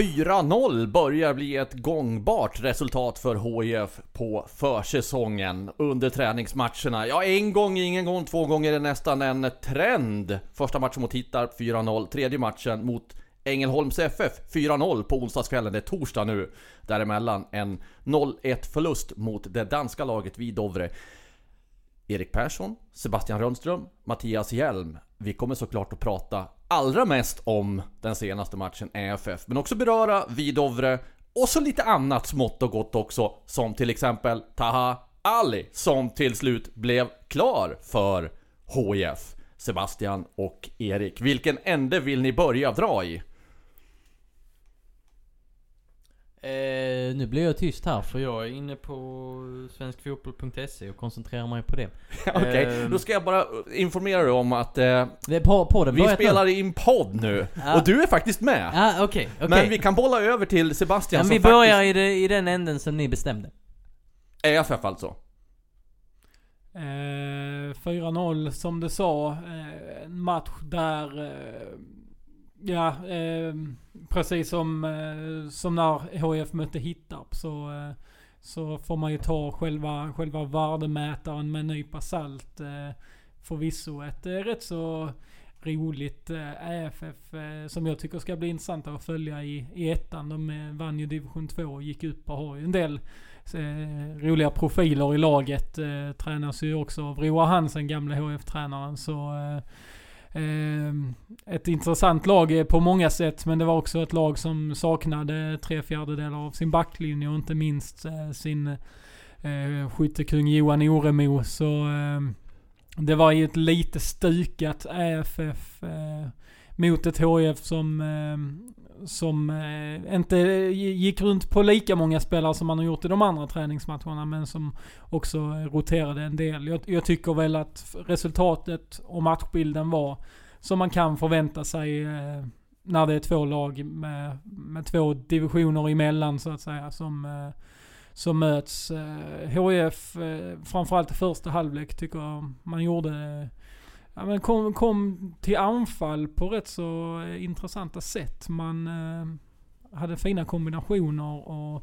...4-0 börjar bli ett gångbart resultat för HIF på försäsongen under träningsmatcherna. Ja, en gång, ingen gång, två gånger är nästan en trend. Första matchen mot Hittarp 4-0, tredje matchen mot Ängelholms FF 4-0 på onsdagskvällen, det är torsdag nu. Däremellan en 0-1 förlust mot det danska laget vid Dovre. Erik Persson, Sebastian Rönnström, Mattias Hjelm. Vi kommer såklart att prata allra mest om den senaste matchen EFF, men också beröra Vidovre och så lite annat smått och gott också, som till exempel Taha Ali, som till slut blev klar för HIF. Sebastian och Erik, vilken ände vill ni börja dra i? Eh, nu blir jag tyst här för jag är inne på svenskfotboll.se och koncentrerar mig på det. Okej, Ehm. då ska jag bara informera dig om att eh, på, på det. vi spelar i en podd nu, Ja. och du är faktiskt med. Ja, okej, okej. Men vi kan bolla över till Sebastian Men som vi börjar faktiskt... i, det, i den änden som ni bestämde. EFF alltså. Eh, 4-0 som du sa. Eh, en match där, eh, ja, eh, precis som, eh, som när HF mötte Hittarp så, eh, så får man ju ta själva, själva värdemätaren med en nypa salt. Eh, förvisso ett eh, rätt så roligt eh, EFF eh, som jag tycker ska bli intressant att följa i, i ettan. De eh, vann ju division 2 och gick upp och har ju en del eh, roliga profiler i laget. Eh, tränas ju också av Roar Hansen, gamla HF-tränaren. Så eh, Ehm, ett intressant lag på många sätt. Men det var också ett lag som saknade tre fjärdedelar av sin backlinje och inte minst eh, sin eh, skyttekung Johan Oremo. Så eh, det var ju ett lite stukat AFF eh, mot ett HF som, ehm, som eh, inte gick runt på lika många spelare som man har gjort i de andra träningsmatcherna, men som också roterade en del. Jag, jag tycker väl att resultatet och matchbilden var som man kan förvänta sig eh, när det är två lag med, med två divisioner emellan så att säga som, eh, som möts. HIF, framförallt i första halvlek, tycker jag man gjorde Ja, men kom, kom till anfall på rätt så eh, intressanta sätt. Man eh, hade fina kombinationer och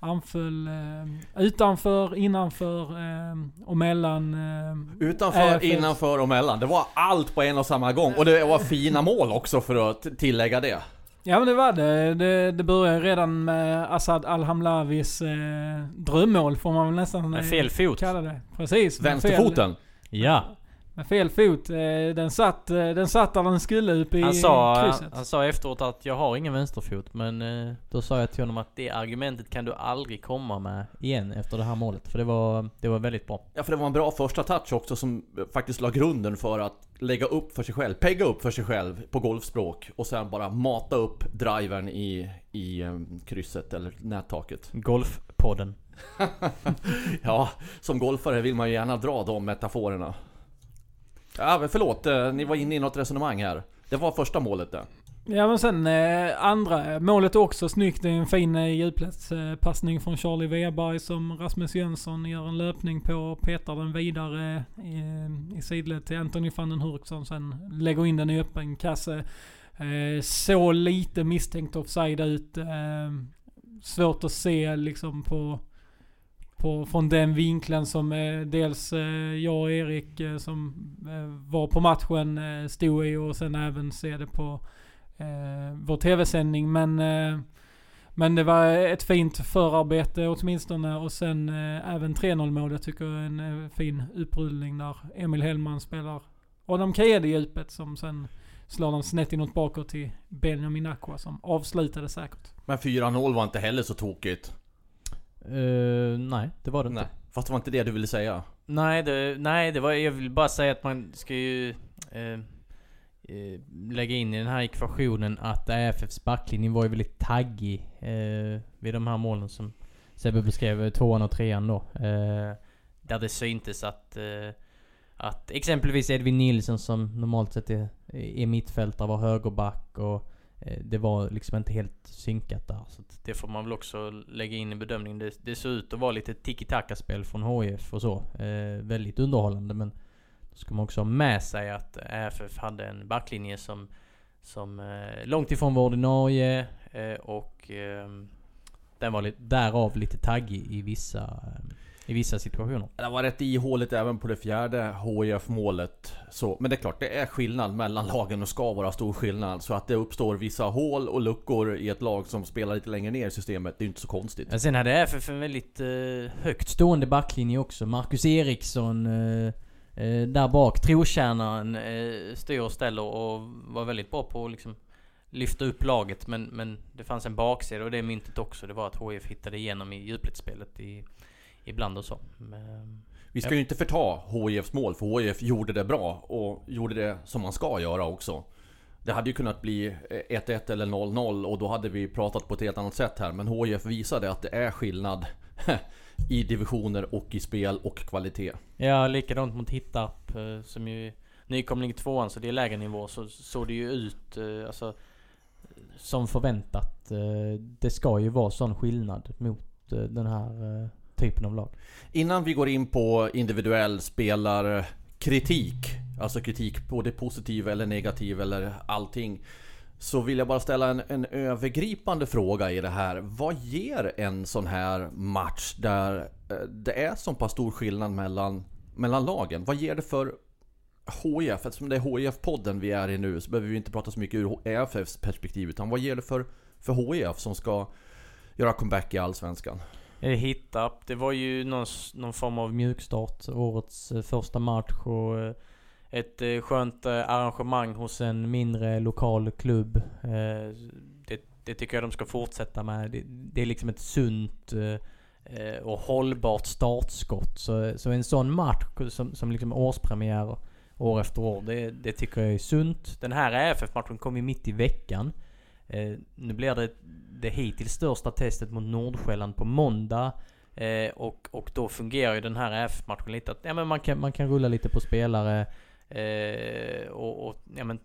anföll eh, utanför, innanför eh, och mellan. Eh, Utanför, EFF. innanför och mellan. Det var allt på en och samma gång. Och det var fina mål också för att tillägga det. Ja men det var det. Det, det började redan med Assad Al-Hamlawis eh, drömmål får man väl nästan Med fel fot. kalla det. Precis. Vänsterfoten. Ja. Med fel fot. Eh, den, satt, eh, den satt där den skulle upp i Han sa, krysset. han sa efteråt att jag har ingen vänsterfot, men eh, då sa jag till honom att det argumentet kan du aldrig komma med igen efter det här målet. För det var, det var väldigt bra. Ja, för det var en bra första touch också som faktiskt la grunden för att lägga upp för sig själv, pegga upp för sig själv på golfspråk och sen bara mata upp drivern i, i eh, krysset eller nättaket. Golfpodden. Ja, som golfare vill man ju gärna dra de metaforerna. Ja, men förlåt, eh, ni var inne i något resonemang här. Det var första målet det. Ja men sen eh, andra eh, målet är också snyggt. Det är en fin eh, djupledspassning från Charlie Weberg som Rasmus Jönsson gör en löpning på och petar den vidare i, i sidled till Anthony van den Hurk som sen lägger in den i öppen kasse. Eh, så lite misstänkt offside ut. Eh, svårt att se liksom på, på från den vinkeln som eh, dels eh, jag och Erik eh, som eh, var på matchen eh, stod i och sen även se det på eh, vår tv-sändning. Men, eh, Men det var ett fint förarbete åtminstone och sen eh, även 3-0 målet tycker jag är en eh, fin upprullning där Emil Hellman spelar Adam Kede i djupet som sen slår de snett inåt bakåt till Benjamin Aqua som avslutade säkert. Men 4-0 var inte heller så tokigt. Uh, nej, det var det inte. Nej. Fast det var inte det du ville säga. Nej, det, nej, det var, jag vill bara säga att man ska ju eh, eh, lägga in i den här ekvationen att AFFs backlinje var ju väldigt taggig vid de här målen som Sebbe beskrev, tvåan och trean då. Där det syntes att, att exempelvis Edvin Nilsson som normalt sett är, är mittfältare var högerback och Eh, det var liksom inte helt synkat där. Så det får man väl också lägga in i bedömningen. Det, det såg ut att vara lite tiki-taka-spel från HIF och så. Eh, väldigt underhållande men då ska man också ha med sig att AFF hade en backlinje som, som eh, långt ifrån var ordinarie eh, och eh, den var lite, därav lite taggig i vissa eh, i vissa situationer. Det var rätt ihåligt även på det fjärde HIF målet. Så, men det är klart, det är skillnad mellan lagen och ska vara stor skillnad. Så att det uppstår vissa hål och luckor i ett lag som spelar lite längre ner i systemet, det är inte så konstigt. Ja, sen hade FF en väldigt eh, högt stående backlinje också. Marcus Eriksson eh, eh, där bak, trotjänaren, eh, styr och ställer och var väldigt bra på att liksom lyfta upp laget. Men, men det fanns en baksida och det är myntet också. Det var att HIF hittade igenom i djupledsspelet i ibland och så. Men, vi ska ja. ju inte förta HIFs mål, för HIF gjorde det bra och gjorde det som man ska göra också. Det hade ju kunnat bli 1-1 eller 0-0 och då hade vi pratat på ett helt annat sätt här. Men HIF visade att det är skillnad i divisioner och i spel och kvalitet. Ja, likadant mot Hittarp eh, som ju nykomling i tvåan, så det är lägre nivå. Så såg det ju ut eh, alltså, som förväntat. Eh, det ska ju vara sån skillnad mot den här typen av lag. Innan vi går in på individuell spelarkritik, alltså kritik både positiv eller negativ eller allting. Så vill jag bara ställa en, en, övergripande fråga i det här. Vad ger en sån här match där eh, det är så pass stor skillnad mellan, mellan lagen? Vad ger det för HIF? Eftersom det är HIF-podden vi är i nu så behöver vi inte prata så mycket ur EFFs perspektiv. Utan vad ger det för, för HIF som ska göra comeback i Allsvenskan? Eh, Hittarp, det var ju någon, någon form av mjukstart. Årets eh, första match och eh, ett skönt arrangemang hos en mindre lokal klubb. Det, det tycker jag de ska fortsätta med. Det, det är liksom ett sunt och hållbart startskott. Så, så en sån match som, som liksom årspremiär år efter år, det, det tycker jag är sunt. Den här AFF-matchen kom ju mitt i veckan. Eh, nu blir det det hittills största testet mot Nordsjälland på måndag. Eh, och, och då fungerar ju den här F-matchen lite att ja, men man, kan, man kan rulla lite på spelare. Eh, och, och ja, men,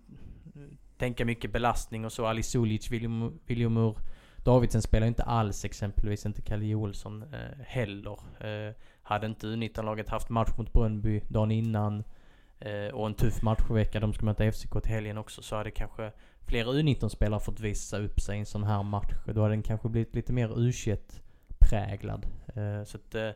tänka mycket belastning och så. Ali Sulic, Viljomur Davidsen spelar inte alls exempelvis, inte Kalle Joelsson eh, heller. Eh, hade inte U19-laget haft match mot Brönnby dagen innan eh, och en tuff matchvecka, de ska möta FCK till helgen också, så hade kanske fler U19-spelare fått visa upp sig i en sån här match. Då hade den kanske blivit lite mer u präglad uh, eh, Så att uh,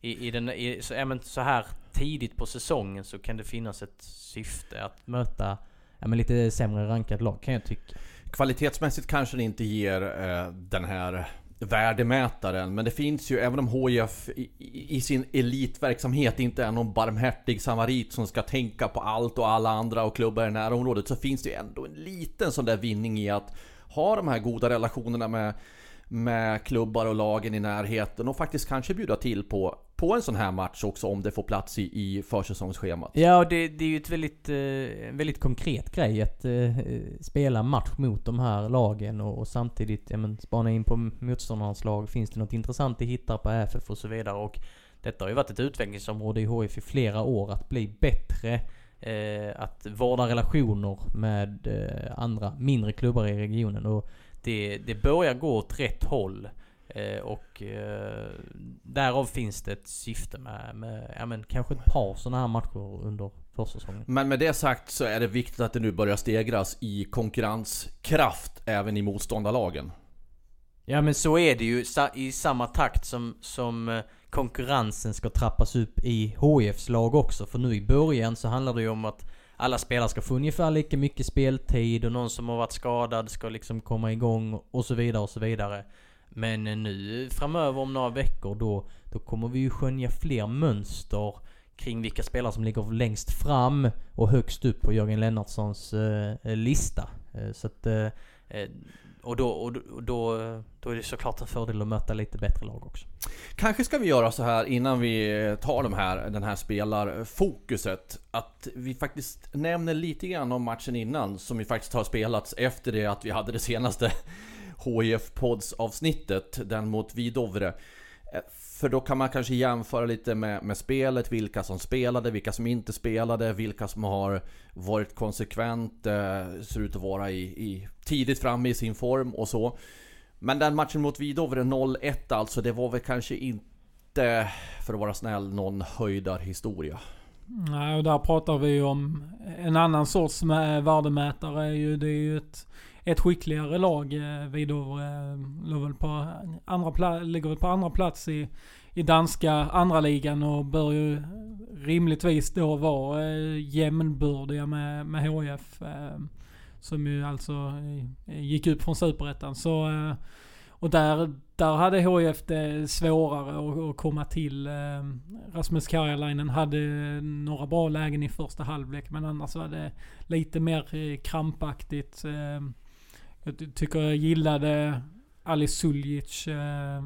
i, i, den, i, så, ja, men så här tidigt på säsongen så kan det finnas ett syfte att möta ja, men lite sämre rankat lag kan jag tycka. Kvalitetsmässigt kanske det inte ger uh, den här värdemätaren. Men det finns ju, även om HIF i, i, sin elitverksamhet inte är någon barmhärtig samarit som ska tänka på allt och alla andra och klubbar i närområdet. Så finns det ju ändå en liten sån där vinning i att ha de här goda relationerna med med klubbar och lagen i närheten och faktiskt kanske bjuda till på, på en sån här match också om det får plats i, i försäsongsschemat. Ja, det, det är ju ett väldigt, eh, väldigt konkret grej att eh, spela match mot de här lagen och, och samtidigt ja, men, spana in på motståndarnas lag. Finns det något intressant att hitta på FF och så vidare. Och detta har ju varit ett utvecklingsområde i HIF i flera år att bli bättre Eh, att vårda relationer med eh, andra mindre klubbar i regionen. Och det, det börjar gå åt rätt håll. Eh, och eh, därav finns det ett syfte med, med ja, men kanske ett par sådana här matcher under försäsongen. Men med det sagt så är det viktigt att det nu börjar stegras i konkurrenskraft även i motståndarlagen. Ja men så är det ju i samma takt som, som eh, konkurrensen ska trappas upp i HIFs lag också. För nu i början så handlar det ju om att alla spelare ska få ungefär lika mycket speltid och någon som har varit skadad ska liksom komma igång och så vidare och så vidare. Men eh, nu framöver om några veckor då, då kommer vi ju skönja fler mönster kring vilka spelare som ligger längst fram och högst upp på Jörgen Lennartssons eh, lista. Eh, så att, eh, eh och, då, och då, då är det såklart en fördel att möta lite bättre lag också. Kanske ska vi göra så här innan vi tar de här, den här spelarfokuset. Att vi faktiskt nämner lite grann om matchen innan som ju faktiskt har spelats efter det att vi hade det senaste HIF Pods avsnittet, den mot Vidovre. För då kan man kanske jämföra lite med, med spelet, vilka som spelade, vilka som inte spelade, vilka som har varit konsekvent, eh, ser ut att vara i, i, tidigt framme i sin form och så. Men den matchen mot Vidovre 0-1 alltså, det var väl kanske inte, för att vara snäll, någon höjdarhistoria. Nej, och där pratar vi ju om en annan sorts värdemätare. Det är ju ett ett skickligare lag. Eh, Vidor eh, låg väl på andra ligger väl på andra plats i, i danska andra ligan och bör ju rimligtvis då vara eh, jämnbördiga med, med HF. Eh, som ju alltså eh, gick upp från superettan. Så, eh, och där, där hade HF det svårare att, att komma till. Eh, Rasmus Karjalainen hade några bra lägen i första halvlek men annars var det lite mer eh, krampaktigt. Eh, jag tycker jag gillade Ali Suljic eh,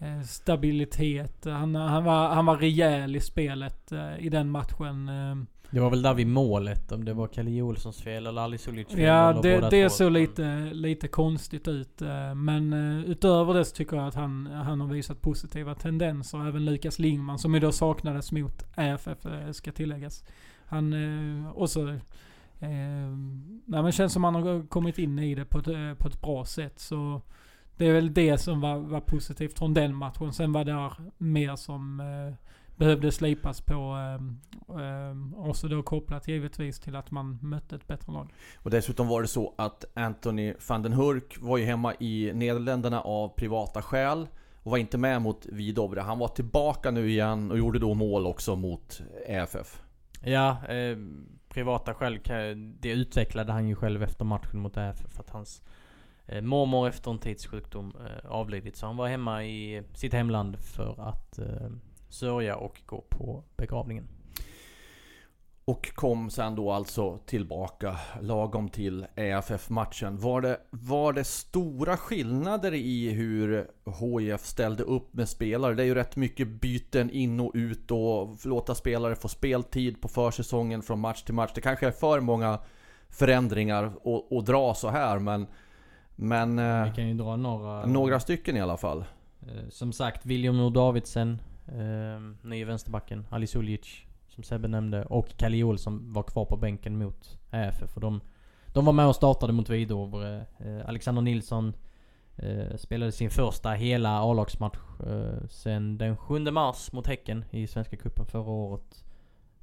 eh, stabilitet. Han, han, var, han var rejäl i spelet eh, i den matchen. Eh. Det var väl där vid målet, om det var Kalle Olssons fel eller Ali Suljic fel. Ja, det, det såg lite, lite konstigt ut. Eh, men utöver det så tycker jag att han, han har visat positiva tendenser. Även Lukas Lingman som då saknades mot EFF ska tilläggas. Han också Eh, nej, men känns som man har kommit in i det på ett, eh, på ett bra sätt. Så det är väl det som var, var positivt från den matchen. Sen var det mer som eh, behövde slipas på. Eh, eh, och så då kopplat givetvis till att man mötte ett bättre lag. Och dessutom var det så att Anthony van den Hurk var ju hemma i Nederländerna av privata skäl. Och var inte med mot Vidovre. Han var tillbaka nu igen och gjorde då mål också mot EFF. Ja, eh, privata skäl, det utvecklade han ju själv efter matchen mot AFF. För att hans eh, mormor efter en tids sjukdom eh, avlidit. Så han var hemma i sitt hemland för att eh, sörja och gå på begravningen. Och kom sen då alltså tillbaka lagom till EFF-matchen. Var det, var det stora skillnader i hur HIF ställde upp med spelare? Det är ju rätt mycket byten in och ut och låta spelare få speltid på försäsongen från match till match. Det kanske är för många förändringar att dra så här men... Men... Vi kan ju dra några... Några stycken i alla fall. Eh, som sagt, William Davidsen, eh, nye vänsterbacken, Ali Suljic som Sebbe nämnde. Och Kalle som var kvar på bänken mot AFF. För de, de var med och startade mot Vidovre. Eh, Alexander Nilsson eh, spelade sin första hela A-lagsmatch eh, sen den 7 mars mot Häcken i Svenska Cupen förra året.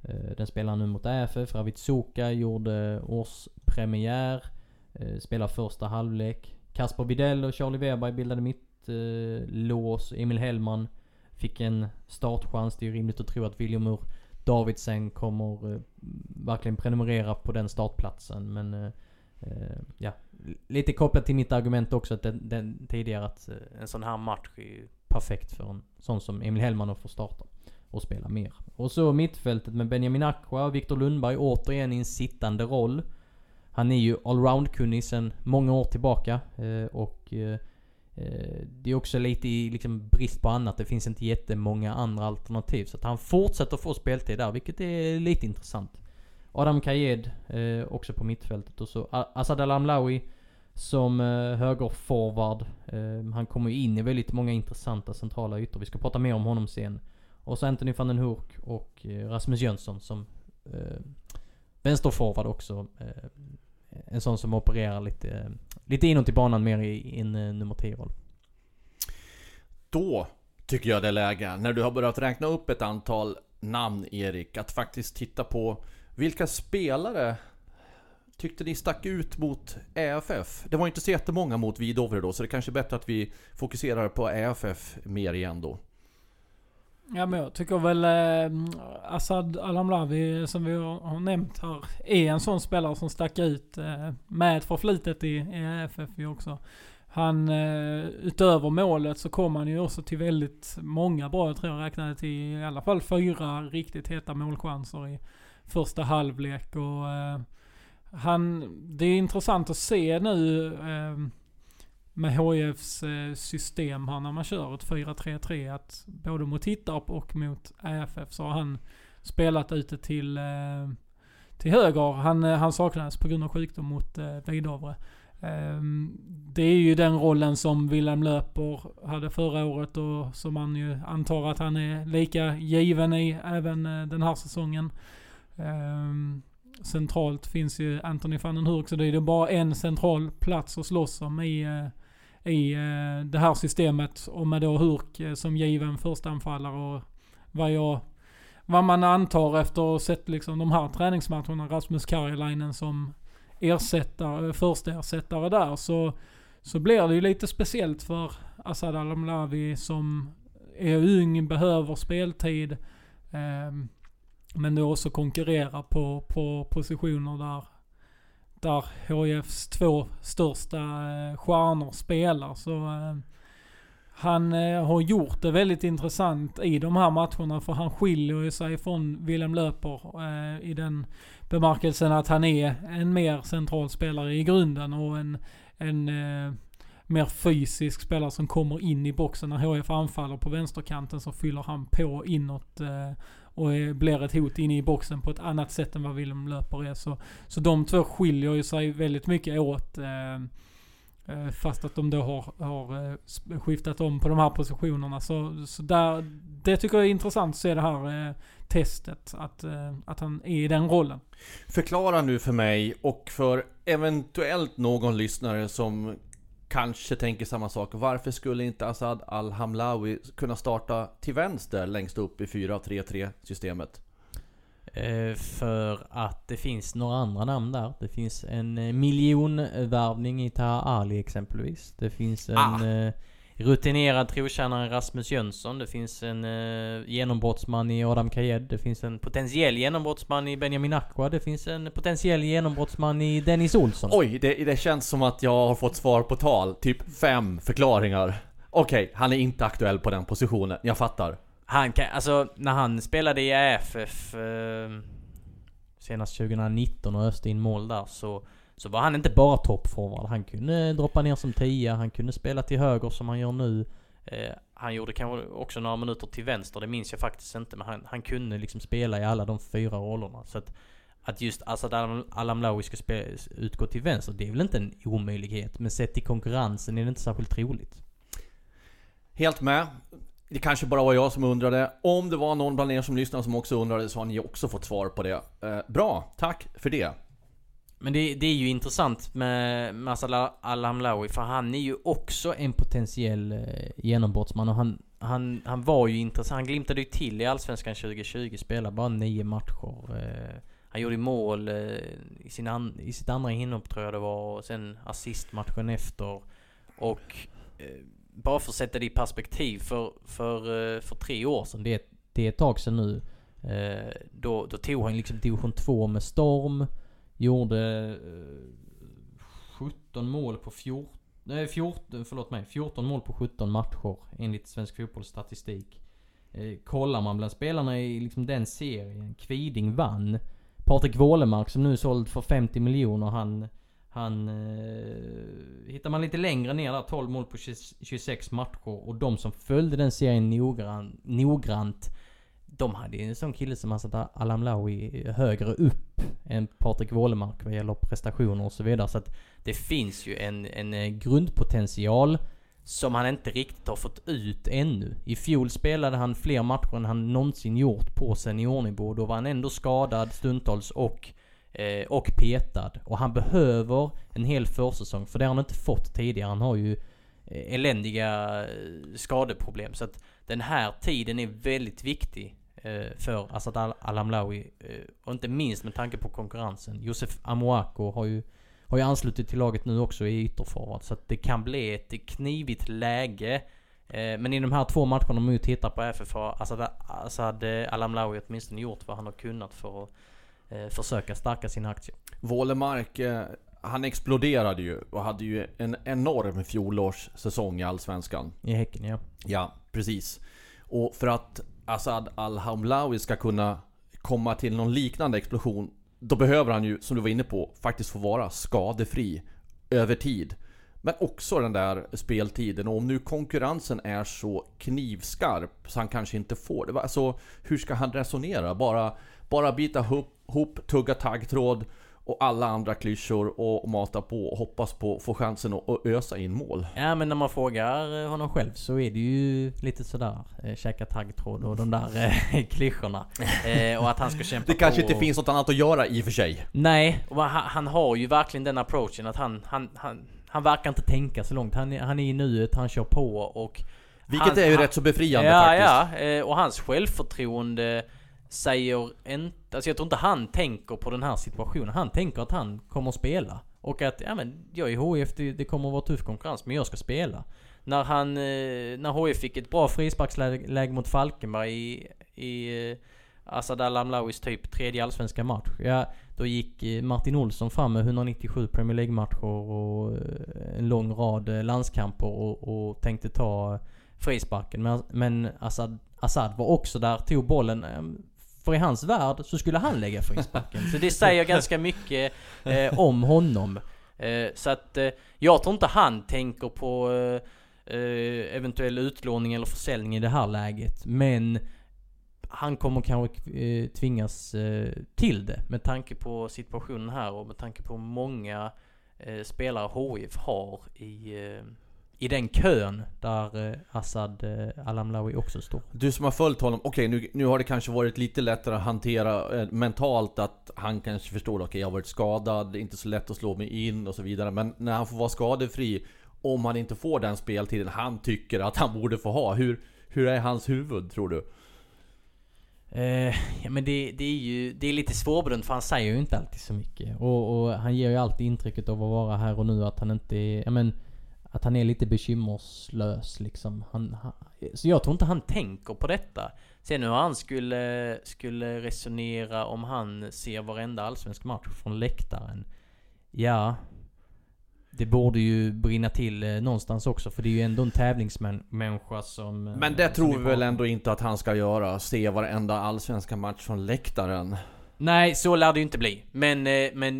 Eh, den spelar nu mot AFF. Ravid Soka gjorde årspremiär. Eh, spelar första halvlek. Kasper Videll och Charlie Weber bildade mitt eh, lås. Emil Hellman fick en startchans. Det är ju rimligt att tro att William Moore Davidsen kommer eh, verkligen prenumerera på den startplatsen. Men eh, eh, ja, lite kopplat till mitt argument också att den, den, tidigare att eh, en sån här match är perfekt för en sån som Emil Hellman att få starta och spela mer. Och så mittfältet med Benjamin Aqua och Viktor Lundberg återigen i en sittande roll. Han är ju allround-kunnig sedan många år tillbaka eh, och Eh, Eh, det är också lite i liksom brist på annat. Det finns inte jättemånga andra alternativ. Så att han fortsätter få speltid där, vilket är lite intressant. Adam Kayed eh, också på mittfältet. Och så Asad Alamlawi som eh, högerforward. Eh, han kommer ju in i väldigt många intressanta centrala ytor. Vi ska prata mer om honom sen. Och så Anthony van den Hurk och eh, Rasmus Jönsson som eh, vänsterforward också. Eh, Eh, en sån som opererar lite, lite inåt i banan mer i en eh, nummer 10-roll. Då tycker jag det är läge, när du har börjat räkna upp ett antal namn Erik, att faktiskt titta på vilka spelare tyckte ni stack ut mot EFF? Det var inte så jättemånga mot Vidovre då, så det är kanske är bättre att vi fokuserar på EFF mer igen då. Ja men jag tycker väl eh, Assad Alamlavi som vi har nämnt här är en sån spelare som stack ut eh, med förflutet i, i FF också. han, eh, utöver målet så kom han ju också till väldigt många bra, jag tror jag räknade till i alla fall fyra riktigt heta målchanser i första halvlek och eh, han, det är intressant att se nu eh, med HIFs eh, system här när man kör ett 4-3-3 att både mot Hittarp och mot AFF så har han spelat ute till, eh, till höger. Han, eh, han saknades på grund av sjukdom mot Vidovre. Ehm, det är ju den rollen som Wilhelm Löper hade förra året och som man ju antar att han är lika given i även den här säsongen. Ehm, centralt finns ju Anthony van den Hurk, så det är ju bara en central plats att slåss om i, i eh, det här systemet. Och med då Hurk eh, som given förstanfallare och vad jag vad man antar efter att ha sett liksom de här träningsmatcherna, Rasmus Karjalainen som ersättare, eh, första ersättare där, så, så blir det ju lite speciellt för Asad Alamlavi som är ung, behöver speltid. Eh, men då också konkurrerar på, på positioner där, där HIFs två största eh, stjärnor spelar. Så eh, han eh, har gjort det väldigt intressant i de här matcherna för han skiljer ju sig från Willem Löper eh, i den bemärkelsen att han är en mer central spelare i grunden och en, en eh, mer fysisk spelare som kommer in i boxen. När HF anfaller på vänsterkanten så fyller han på inåt eh, och är, blir ett hot inne i boxen på ett annat sätt än vad Willem Löper är. Så, så de två skiljer ju sig väldigt mycket åt. Eh, eh fast att de då har, har eh, skiftat om på de här positionerna. Så, så där, det tycker jag är intressant att se det här eh, testet. Att, eh, att han är i den rollen. Förklara nu för mig och för eventuellt någon lyssnare som kanske tänker samma sak. Varför skulle inte Assad Al-Hamlawi kunna starta till vänster längst upp i 4-3-3 systemet? Eh, för att det finns några andra namn där. Det finns en eh, miljonvärvning i Taha Ali exempelvis. Det finns en ah. Eh, rutinerad trotjänare Rasmus Jönsson. Det finns en uh, genombrottsman i Adam Kajed. Det finns en potentiell genombrottsman i Benjamin Aqua. Det finns en potentiell genombrottsman i Dennis Olsson. Oj, det, det känns som att jag har fått svar på tal. Typ fem förklaringar. Okej, okay, han är inte aktuell på den positionen. Jag fattar. Han kan, alltså när han spelade i AFF eh, senast 2019 och öste in mål där så så var han inte bara toppforward. Han kunde droppa ner som tia, han kunde spela till höger som han gör nu. Eh, han gjorde kanske också några minuter till vänster, det minns jag faktiskt inte. Men han, han kunde liksom spela i alla de fyra rollerna. Så att, att just Asad Alamlawi ska spela, utgå till vänster, det är väl inte en omöjlighet. Men sett till konkurrensen är det inte särskilt troligt. Helt med. Det kanske bara var jag som undrade. Om det var någon bland er som lyssnade som också undrade så har ni också fått svar på det. Eh, bra, tack för det. Men det, det är ju intressant med Masal Al Hamlaoui, för han är ju också en potentiell eh, genombrottsman och han, han, han var ju intressant. Han glimtade ju till i Allsvenskan 2020, spelade bara nio matcher. Eh, han gjorde mål eh, i, sin an, i sitt andra inhopp tror jag det var och sen assist matchen efter. Och eh, bara för att sätta det i perspektiv för, för, eh, för tre år sedan, det, det är ett tag sedan nu. Eh, då, då tog han liksom division 2 med storm. Gjorde eh, 17 mål på 14, nej 14, förlåt mig, 14 mål på 17 matcher enligt Svensk Fotbolls statistik. Eh, kollar man bland spelarna i liksom den serien, Kviding vann. Patrik Wålemark som nu är såld för 50 miljoner, han han... Eh, hittar man lite längre ner där, 12 mål på 26 matcher. Och de som följde den serien noggrann, noggrant. De hade ju en sån kille som har satt Alam Lawi högre upp än Patrik Wålemark vad gäller prestationer och så vidare. Så att det finns ju en, en eh, grundpotential som han inte riktigt har fått ut ännu. I fjol spelade han fler matcher än han någonsin gjort på seniornivå. Då var han ändå skadad stundtals och Eh, och petad. Och han behöver en hel försäsong, för det har han inte fått tidigare. Han har ju eh, eländiga eh, skadeproblem. Så att den här tiden är väldigt viktig för Asad Al-Amlawi. Eh, och inte minst med tanke på konkurrensen. Josef Amoako har ju, har ju anslutit till laget nu också i ytterforward. Så att det kan bli ett knivigt läge. Eh, men i de här två matcherna, vi tittar på FF, har Asad, Asad Al-Amlawi åtminstone gjort vad han har kunnat för att eh, försöka stärka sina aktier. Wålemark, eh, han exploderade ju och hade ju en enorm fjolårssäsong i Allsvenskan. I Häcken ja. Ja, precis. Och för att Assad Al-Hamlawi ska kunna komma till någon liknande explosion Då behöver han ju, som du var inne på, faktiskt få vara skadefri över tid. Men också den där speltiden och om nu konkurrensen är så knivskarp så han kanske inte får det. Alltså, hur ska han resonera? Bara, bara bita ihop, ihop tugga taggtråd och alla andra klyschor och mata på och hoppas på att få chansen att, ösa in mål. Ja men när man frågar honom själv så är det ju lite sådär eh, käka taggtråd och de där eh, klyschorna. Eh, och att han ska kämpa Det kanske på inte och... finns något annat att göra i och för sig. Nej, och han, han har ju verkligen den approachen att han, han, han, han verkar inte tänka så långt. Han, är- han är i nuet, han kör på och... Vilket han, är ju han, rätt så befriande ja, faktiskt. Ja, eh, och hans självförtroende säger inte... Alltså jag tror inte han tänker på den här situationen. Han tänker att han kommer att spela. Och att, ja men jag är HIF, det, det kommer att vara tuff konkurrens, men jag ska spela. När han, eh, när HIF fick ett bra frisparksläge mot Falkenberg i, i eh, Asad Al-Amlawis typ tredje allsvenska match. Ja, då gick eh, Martin Olsson fram med 197 Premier League-matcher och en lång rad landskamper och, och tänkte ta frisparken. Men, men Assad, Assad var också där, tog bollen. För i hans värld så skulle han lägga frisparken. Så det säger ganska mycket eh, om honom. Eh, så att eh, jag tror inte han tänker på eh, eh, eventuell utlåning eller försäljning i det här läget. Men han kommer kanske eh, tvingas till det med tanke på situationen här och med tanke på hur många spelare HIF har i, i den kön där eh, Assad eh, Alamlawi också står. Du som har följt honom, okej nu, nu har det kanske varit lite lättare att hantera eh, mentalt att han kanske förstår, okej jag har varit skadad, det är inte så lätt att slå mig in och så vidare. Men när han får vara skadefri, om han inte får den speltiden han tycker att han borde få ha, hur, hur är hans huvud tror du? Eh, ja men det, det är ju det är lite svårbedömt för han säger ju inte alltid så mycket. Och, och han ger ju alltid intrycket av att vara här och nu att han inte är, ja men att han är lite bekymmerslös liksom. Han, han, så jag tror inte han tänker på detta. Sen hur han skulle, skulle resonera om han ser varenda allsvensk match från läktaren. Ja. Det borde ju brinna till eh, någonstans också för det är ju ändå en tävlingsmänniska som... eh, Men det som tror vi väl ändå inte att han ska göra, se varenda allsvenska match från läktaren. Nej, så lär det ju inte bli. Men, eh, men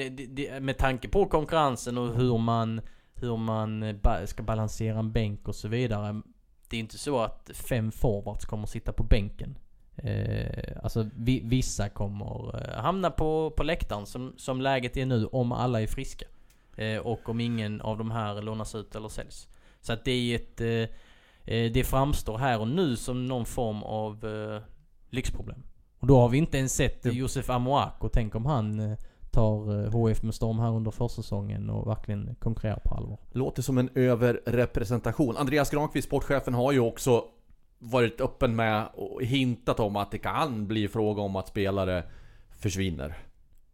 med tanke på konkurrensen och hur man, hur man eh, ba, ska balansera en bänk och så vidare. Det är inte så att fem forwards kommer sitta på bänken. Eh, alltså vi, vissa kommer eh, hamna på, på läktaren som, som läget är nu om alla är friska. Eh, och om ingen av de här lånas ut eller säljs. Så att det är ett... Eh, eh, det framstår här och nu som någon form av lyxproblem. Och då har vi inte ens sett. Josef Amoako. Tänk om han tar eh, HF med storm här under försäsongen och verkligen konkurrerar på allvar. Låter som en överrepresentation. Andreas Granqvist, sportchefen, har ju också varit öppen med och hintat om att det kan bli fråga om att spelare försvinner.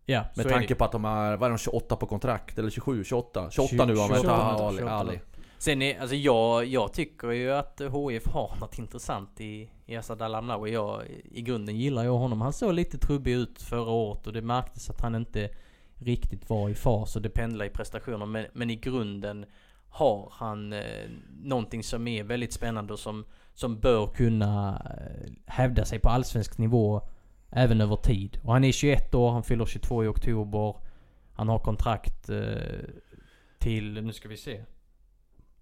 Ja, Med tanke på att de är, vad är de, 28 på kontrakt? Eller 27? 28? 28 Tjugo- nu va? Med 28, Taha Ali. 28. Ali. Sen är, alltså jag, jag tycker ju att HF har något intressant i, i Asad Al-Amlawi. Jag, I grunden gillar jag honom. Han såg lite trubbig ut förra året och det märktes att han inte riktigt var i fas och det pendlar i prestationer. Men, men i grunden har han eh, någonting som är väldigt spännande och som, som bör kunna eh, hävda sig på allsvensk nivå även över tid. Och han är 21 år, han fyller 22 i oktober. Han har kontrakt eh, till, nu ska vi se.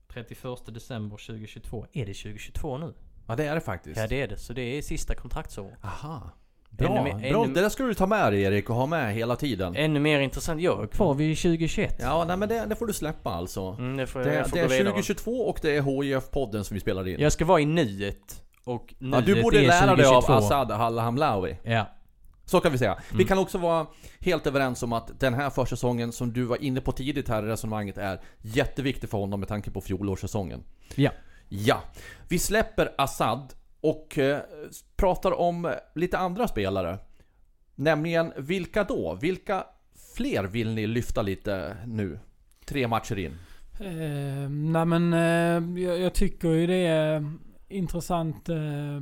31 december 2022. Är det 2022 nu? Ja det är det faktiskt. Ja det är det. Så det är sista kontraktsåret. Aha. Bra, Ännu mer- bra. ännu- det där ska du ta med dig Erik och ha med hela tiden. Ännu mer intressant. Jag är kvar vid 2021. Ja, nej men det, det får du släppa alltså. Mm, det får, Det, det är vidare. 2022 och det är HIF-podden som vi spelar in. Jag ska vara i nuet. Och Ja, nuet du borde är lära dig av 2022. Assad Hamlawi. Ja. Så kan vi säga. Vi Mm. kan också vara helt överens om att den här försäsongen som du var inne på tidigt här i resonemanget är jätteviktig för honom med tanke på fjolårssäsongen. Ja. Ja. Vi släpper Assad och eh, pratar om lite andra spelare. Nämligen vilka då? Vilka fler vill ni lyfta lite nu? Tre matcher in. Eh, nej men eh, jag, jag tycker ju det är intressant eh,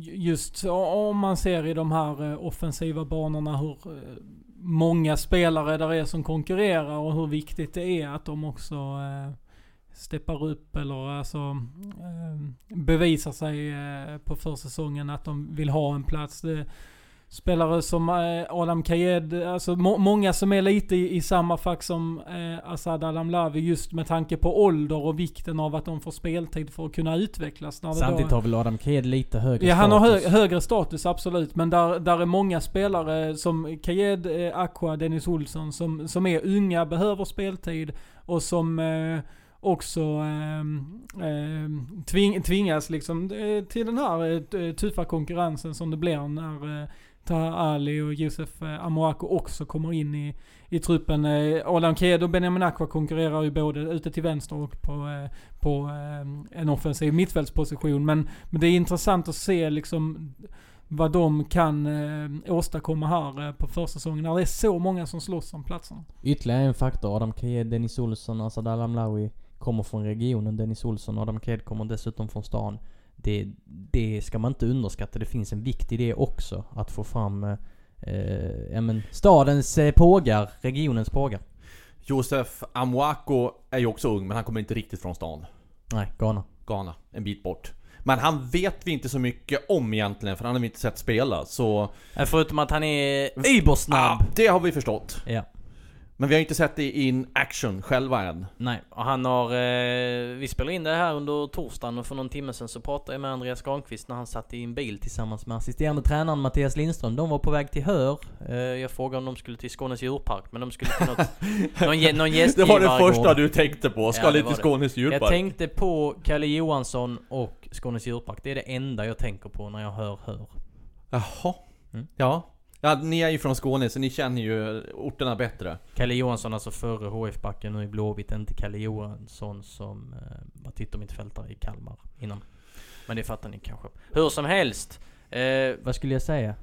just om man ser i de här eh, offensiva banorna hur eh, många spelare där är som konkurrerar och hur viktigt det är att de också eh, steppar upp eller alltså eh, bevisar sig eh, på försäsongen att de vill ha en plats. Spelare som eh, Adam Kayed, alltså må, många som är lite i, i samma fack som eh, Asad Alamlavi just med tanke på ålder och vikten av att de får speltid för att kunna utvecklas. När Samtidigt då, har väl Adam Ked lite högre Ja, han har hö, status. högre status, absolut. Men där, där är många spelare som Kayed, eh, Aqua, Dennis Olsson som, som är unga, behöver speltid och som eh, också eh, eh, tving, tvingas liksom eh, till den här eh, eh tuffa konkurrensen som det blir när eh, Taha Ali och Josef eh, Amoako också kommer in i, i truppen. Eh, Adam Ked och Benjamin Aqua konkurrerar ju både ute till vänster och på, eh, på eh, en offensiv mittfältsposition. Men, men det är intressant att se liksom vad de kan eh, åstadkomma här eh, på försäsongen. När det är så många som slåss om platserna. Ytterligare en faktor. Adam Ked, Dennis Olsson, Asad Alamlawi kommer från regionen. Dennis Olsson och Adam Ked kommer dessutom från stan. Det, det ska man inte underskatta. Det finns en vikt i det också. Att få fram eh, eh, ja, men stadens eh, pågar, regionens pågar. Josef Amwako är ju också ung, men han kommer inte riktigt från stan. Nej, Ghana. Ghana, en bit bort. Men han vet vi inte så mycket om egentligen, för han har vi inte sett spela. Så... Förutom att han är übersnabb. Ah, det har vi förstått. Ja. Men vi har inte sett det in action själva än. Nej, och han har... Eh, vi spelade in det här under torsdagen och för någon timme sedan så pratade jag med Andreas Granqvist när han satt i en bil tillsammans med assisterande tränaren Mattias Lindström. De var på väg till Hör. Eh, jag frågade om de skulle till Skånes djurpark, men de skulle till något... någon, någon Det var det första du tänkte på. Ska Ja, lite. Skånes djurpark. Jag tänkte på Kalle Johansson och Skånes djurpark. Det är det enda jag tänker på när jag hör Hör. Jaha. Mm. Ja. Ja, ni är ju från Skåne så ni känner ju orterna bättre. Kalle Johansson alltså före HF-backen nu i Blåvitt, inte Kalle Johansson som eh, var titelmittfältare i Kalmar innan. Men det fattar ni kanske. Hur som helst. Eh, vad skulle jag säga?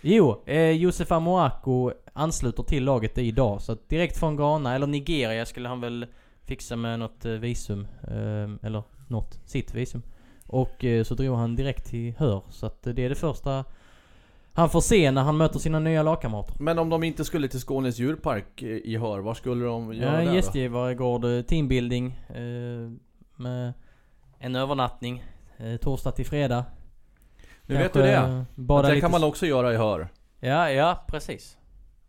Jo, eh, Josef Amoako ansluter till laget idag. Så att direkt från Ghana, eller Nigeria skulle han väl fixa med något eh, visum. Eh, eller något, sitt visum. Och eh, så drog han direkt till Hör. Så att det är det första han får se när han möter sina nya lagkamrater. Men om de inte skulle till Skånes djurpark i Hör, vad skulle de göra Ja, där då? gästgivaregård, eh, teambuilding. Eh, med en övernattning. Eh, torsdag till fredag. Nu vet Kanske, du det. Bada det lite kan man också göra i Hör. Ja, ja precis.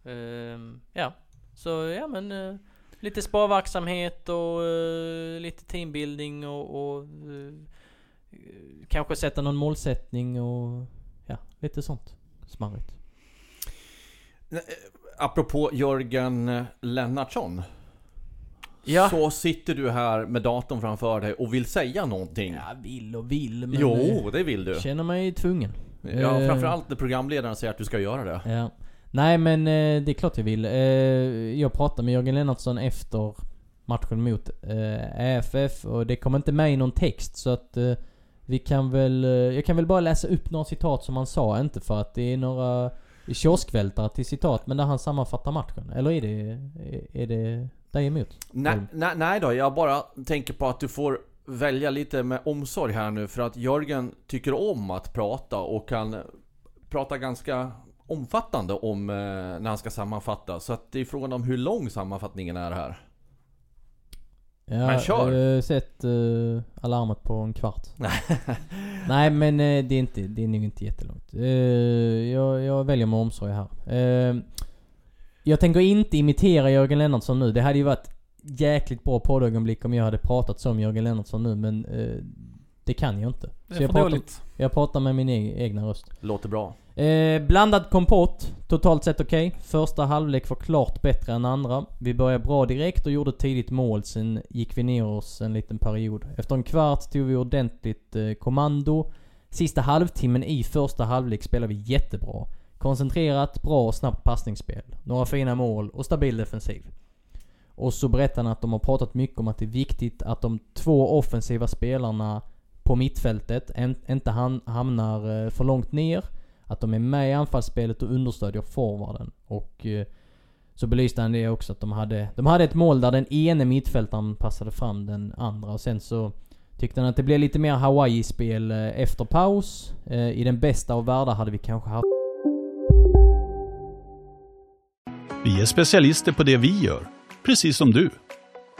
Ehm, ja, så ja men lite sparverksamhet och lite teambuilding och, och kanske sätta någon målsättning och ja, lite sånt smarrigt. Apropå Jörgen Lennartsson. Ja. Så sitter du här med datorn framför dig och vill säga någonting. Ja, vill och vill men... jo, eh, det vill du. Känner mig tvungen. Ja, Eh, framförallt när programledaren säger att du ska göra det. Ja. Nej men eh, det är klart jag vill. Eh, jag pratade med Jörgen Lennartsson efter matchen mot eh, AFF och det kom inte med i någon text så att eh, vi kan väl... Eh, jag kan väl bara läsa upp några citat som han sa, inte för att det är några kioskvältare till citat men där han sammanfattar matchen. Eller är det... Är, är det dig emot? Nej, nej, nej då, jag bara tänker på att du får välja lite med omsorg här nu för att Jörgen tycker om att prata och kan prata ganska omfattande om eh, när han ska sammanfatta. Så att det är frågan om hur lång sammanfattningen är här. Ja, Men kör. Jag har sett eh, alarmet på en kvart. Nej men eh, det är inte, det är nog inte jättelångt. Eh, jag, jag väljer med omsorg här. Eh, jag tänker inte imitera Jörgen Lennartsson nu. Det hade ju varit jäkligt bra poddögonblick om jag hade pratat som Jörgen Lennartsson nu men eh, det kan jag inte. Det Så är jag för pratar, dåligt. jag pratar med min e- egna röst. Låter bra. Eh, blandad kompott. Totalt sett okej. Första halvlek var klart bättre än andra. Vi började bra direkt och gjorde tidigt mål. Sen gick vi ner oss en liten period. Efter en kvart tog vi ordentligt eh, kommando. Sista halvtimmen i första halvlek spelade vi jättebra. Koncentrerat, bra och snabbt passningsspel. Några fina mål och stabil defensiv. Och så berättar han att de har pratat mycket om att det är viktigt att de två offensiva spelarna på mittfältet inte han, hamnar eh, för långt ner. Att de är med i anfallsspelet och understödjer forwarden. Och eh, så belyste han det också att de hade, de hade ett mål där den ene mittfältaren passade fram den andra. Och sen så tyckte han att det blev lite mer Hawaii-spel eh, efter paus. I den bästa av världar hade vi kanske haft Vi är specialister på det vi gör, precis som du.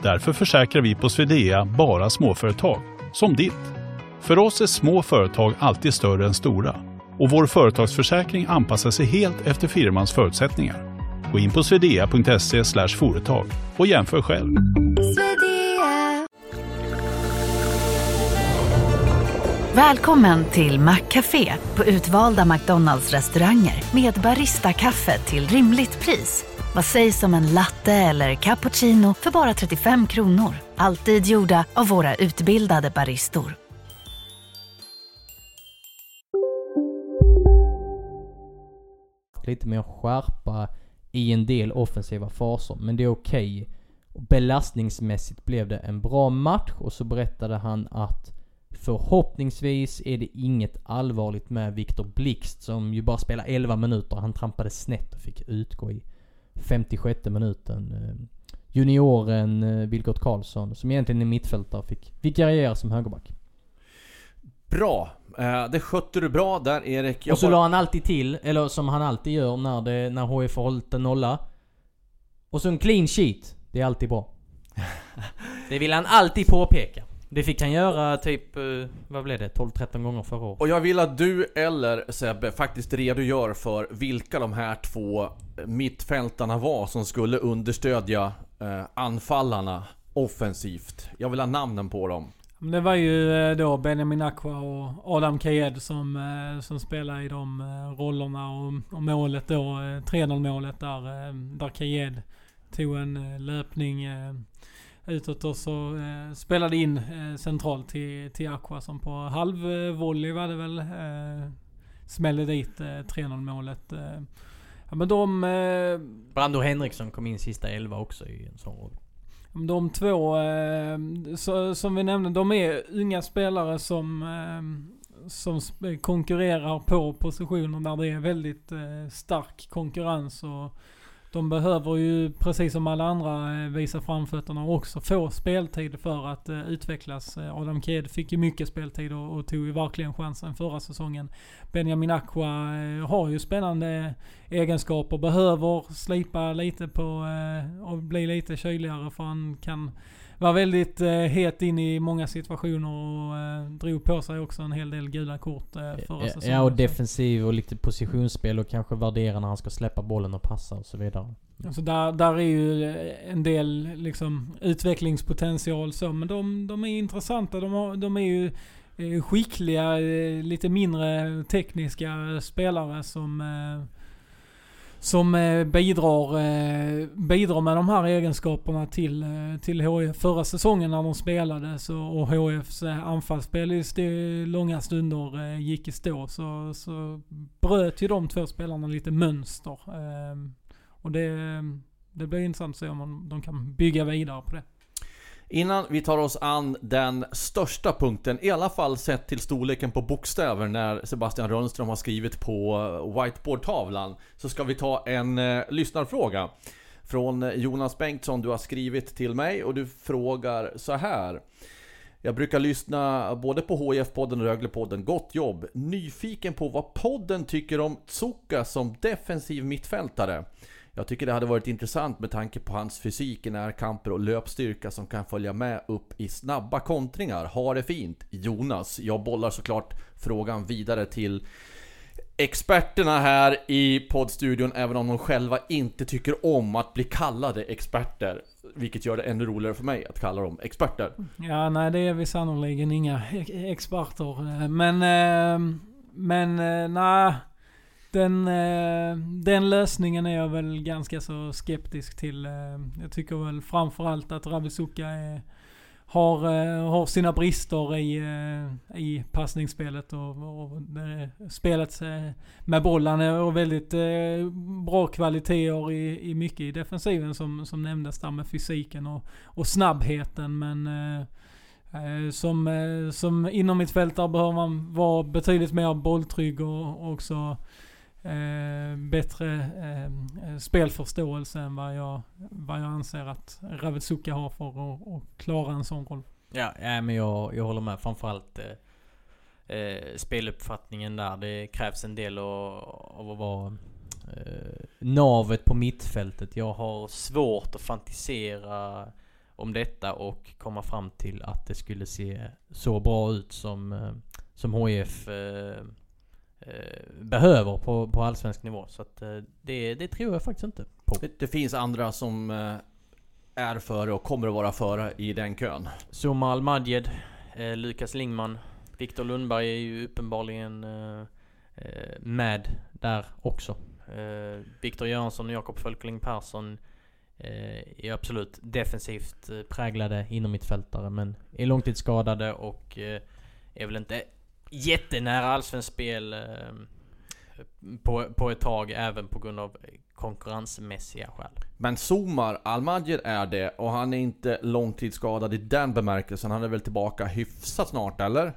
Därför försäkrar vi på Swedea bara småföretag, som ditt. För oss är små företag alltid större än stora och vår företagsförsäkring anpassar sig helt efter firmans förutsättningar. Gå in på swedea.se företag och jämför själv. Välkommen till Maccafé på utvalda McDonalds restauranger med Baristakaffe till rimligt pris. Vad sägs om en latte eller cappuccino för bara 35 kronor? Alltid gjorda av våra utbildade baristor. Lite mer skärpa i en del offensiva faser, men det är okej. Okay. Belastningsmässigt blev det en bra match och så berättade han att Förhoppningsvis är det inget allvarligt med Viktor Blixt som ju bara spelar 11 minuter. Han trampade snett och fick utgå i 56 minuten. Eh, junioren eh, Vilgot Karlsson, som egentligen är mittfältare, fick vikariera som högerback. Bra! Eh, det skötte du bra där Erik. Jag och så bara... la han alltid till, eller som han alltid gör när, det, när HIF har hållit en nolla. Och så en clean sheet. Det är alltid bra. det vill han alltid påpeka. Det fick han göra typ, eh, vad blev det? 12-13 gånger förra året. Och jag vill att du eller Sebbe faktiskt redogör för vilka de här två mittfältarna var som skulle understödja eh, anfallarna offensivt. Jag vill ha namnen på dem. Det var ju eh, då Benjamin Aqua och Adam Kayed som, eh, som spelade i de eh, rollerna och, och målet då, 3-0 målet där, där Kayed tog en löpning utåt och så eh, spelade in eh, centralt till, till Aqua som på halvvolley var det väl. Eh, smällde dit eh, 3-0 målet. Eh. Ja, men de... Eh, Brando Henriksson kom in sista 11 också i en sån roll. De två, eh, så, som vi nämnde, de är unga spelare som, eh, som eh, konkurrerar på positioner där det är väldigt eh, stark konkurrens. och de behöver ju, precis som alla andra, eh, visa framfötterna och också få speltid för att uh, utvecklas. Eh, Adam Kied fick ju mycket speltid och, och, tog ju verkligen chansen förra säsongen. Benjamin Aqua uh, har ju spännande egenskaper, behöver slipa lite på och bli lite kyligare för han kan var väldigt eh, het in i många situationer och eh, drog på sig också en hel del gula kort eh, förra ja, säsongen. Ja, och defensiv och lite positionsspel och kanske värdera när han ska släppa bollen och passa och så vidare. Alltså där, där är ju eh, en del liksom utvecklingspotential så, men de, de är intressanta. De, har, de är ju eh, skickliga, eh, lite mindre tekniska spelare som som eh, bidrar, eh, bidrar med de här egenskaperna till, eh, till HIF. Förra säsongen när de spelade så, och HIFs eh, anfallsspel i långa stunder eh, gick i stå så, så bröt ju de två spelarna lite mönster. Ehm, och det, det blir intressant att se om de kan bygga vidare på det. Innan vi tar oss an den största punkten, i alla fall sett till storleken på bokstäver när Sebastian Rönnström har skrivit på whiteboardtavlan, så ska vi ta en eh, lyssnarfråga. Från eh, Jonas Bengtsson, du har skrivit till mig och du frågar så här. Jag brukar lyssna både på HIF-podden och Rögle-podden. Gott jobb! Nyfiken på vad podden tycker om Tsuka som defensiv mittfältare. Jag tycker det hade varit intressant med tanke på hans fysik i närkamper och löpstyrka som kan följa med upp i snabba kontringar. Ha det fint Jonas! Jag bollar såklart frågan vidare till experterna här i poddstudion även om de själva inte tycker om att bli kallade experter. Vilket gör det ännu roligare för mig att kalla dem experter. Ja, nej det är vi sannoliken inga e-, experter. Men, eh, men eh, nej. Den, eh, den lösningen är jag väl ganska så skeptisk till. Eh. Jag tycker väl framförallt att Ravizuka är, har, eh, har sina brister i, i passningsspelet och, och spelet med bollen och väldigt bra kvaliteter i, i mycket i defensiven som, som nämndes där med fysiken och, och snabbheten. Men som, som inom mitt fält där behöver man vara betydligt mer bolltrygg och också eh, bättre eh, spelförståelse än vad jag, vad jag anser att Ravetsuka har för att, att klara en sån roll. Ja, ja men jag, jag håller med. Framförallt eh, eh, speluppfattningen där. Det krävs en del av, av att vara eh, navet på mittfältet. Jag har svårt att fantisera om detta och komma fram till att det skulle se så bra ut som, eh, som HIF eh, behöver på, på allsvensk nivå. Så att eh, det, det tror jag faktiskt inte på. Det, det finns andra som eh, är före och kommer att vara före i den kön. Soma Al-Madjed, eh, Lukas Lingman, Viktor Lundberg är ju uppenbarligen eh, eh, med där också. Eh, Viktor Göransson och Jakob Fölkling Persson eh, är absolut defensivt eh, präglade inom mittfältare men är långtidsskadade och eh, är väl inte jättenära allsvenskt spel eh, på, på ett tag även på grund av konkurrensmässiga skäl. Men Somar Almagir är det och han är inte långtidsskadad i den bemärkelsen. Han är väl tillbaka hyfsat snart eller?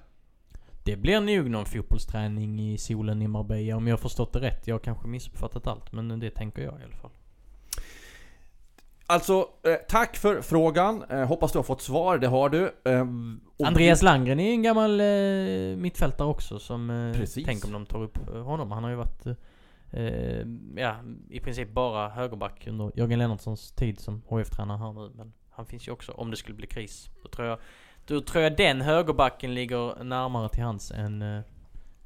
Det blir nog någon fotbollsträning i solen i Marbella om jag har förstått det rätt. Jag har kanske missuppfattat allt men det tänker jag i alla fall. Alltså, eh, tack för frågan. Eh, hoppas du har fått svar, det har du. Eh, Andreas Landgren är ju en gammal eh, mittfältare också som... Eh, Precis. tänk om de tar upp eh, honom. Han har ju varit... Ja, i princip bara högerback under Jörgen Lennartssons tid som HF-tränare här nu. Men han finns ju också om det skulle bli kris. Då tror jag, då tror jag den högerbacken ligger närmare till hans än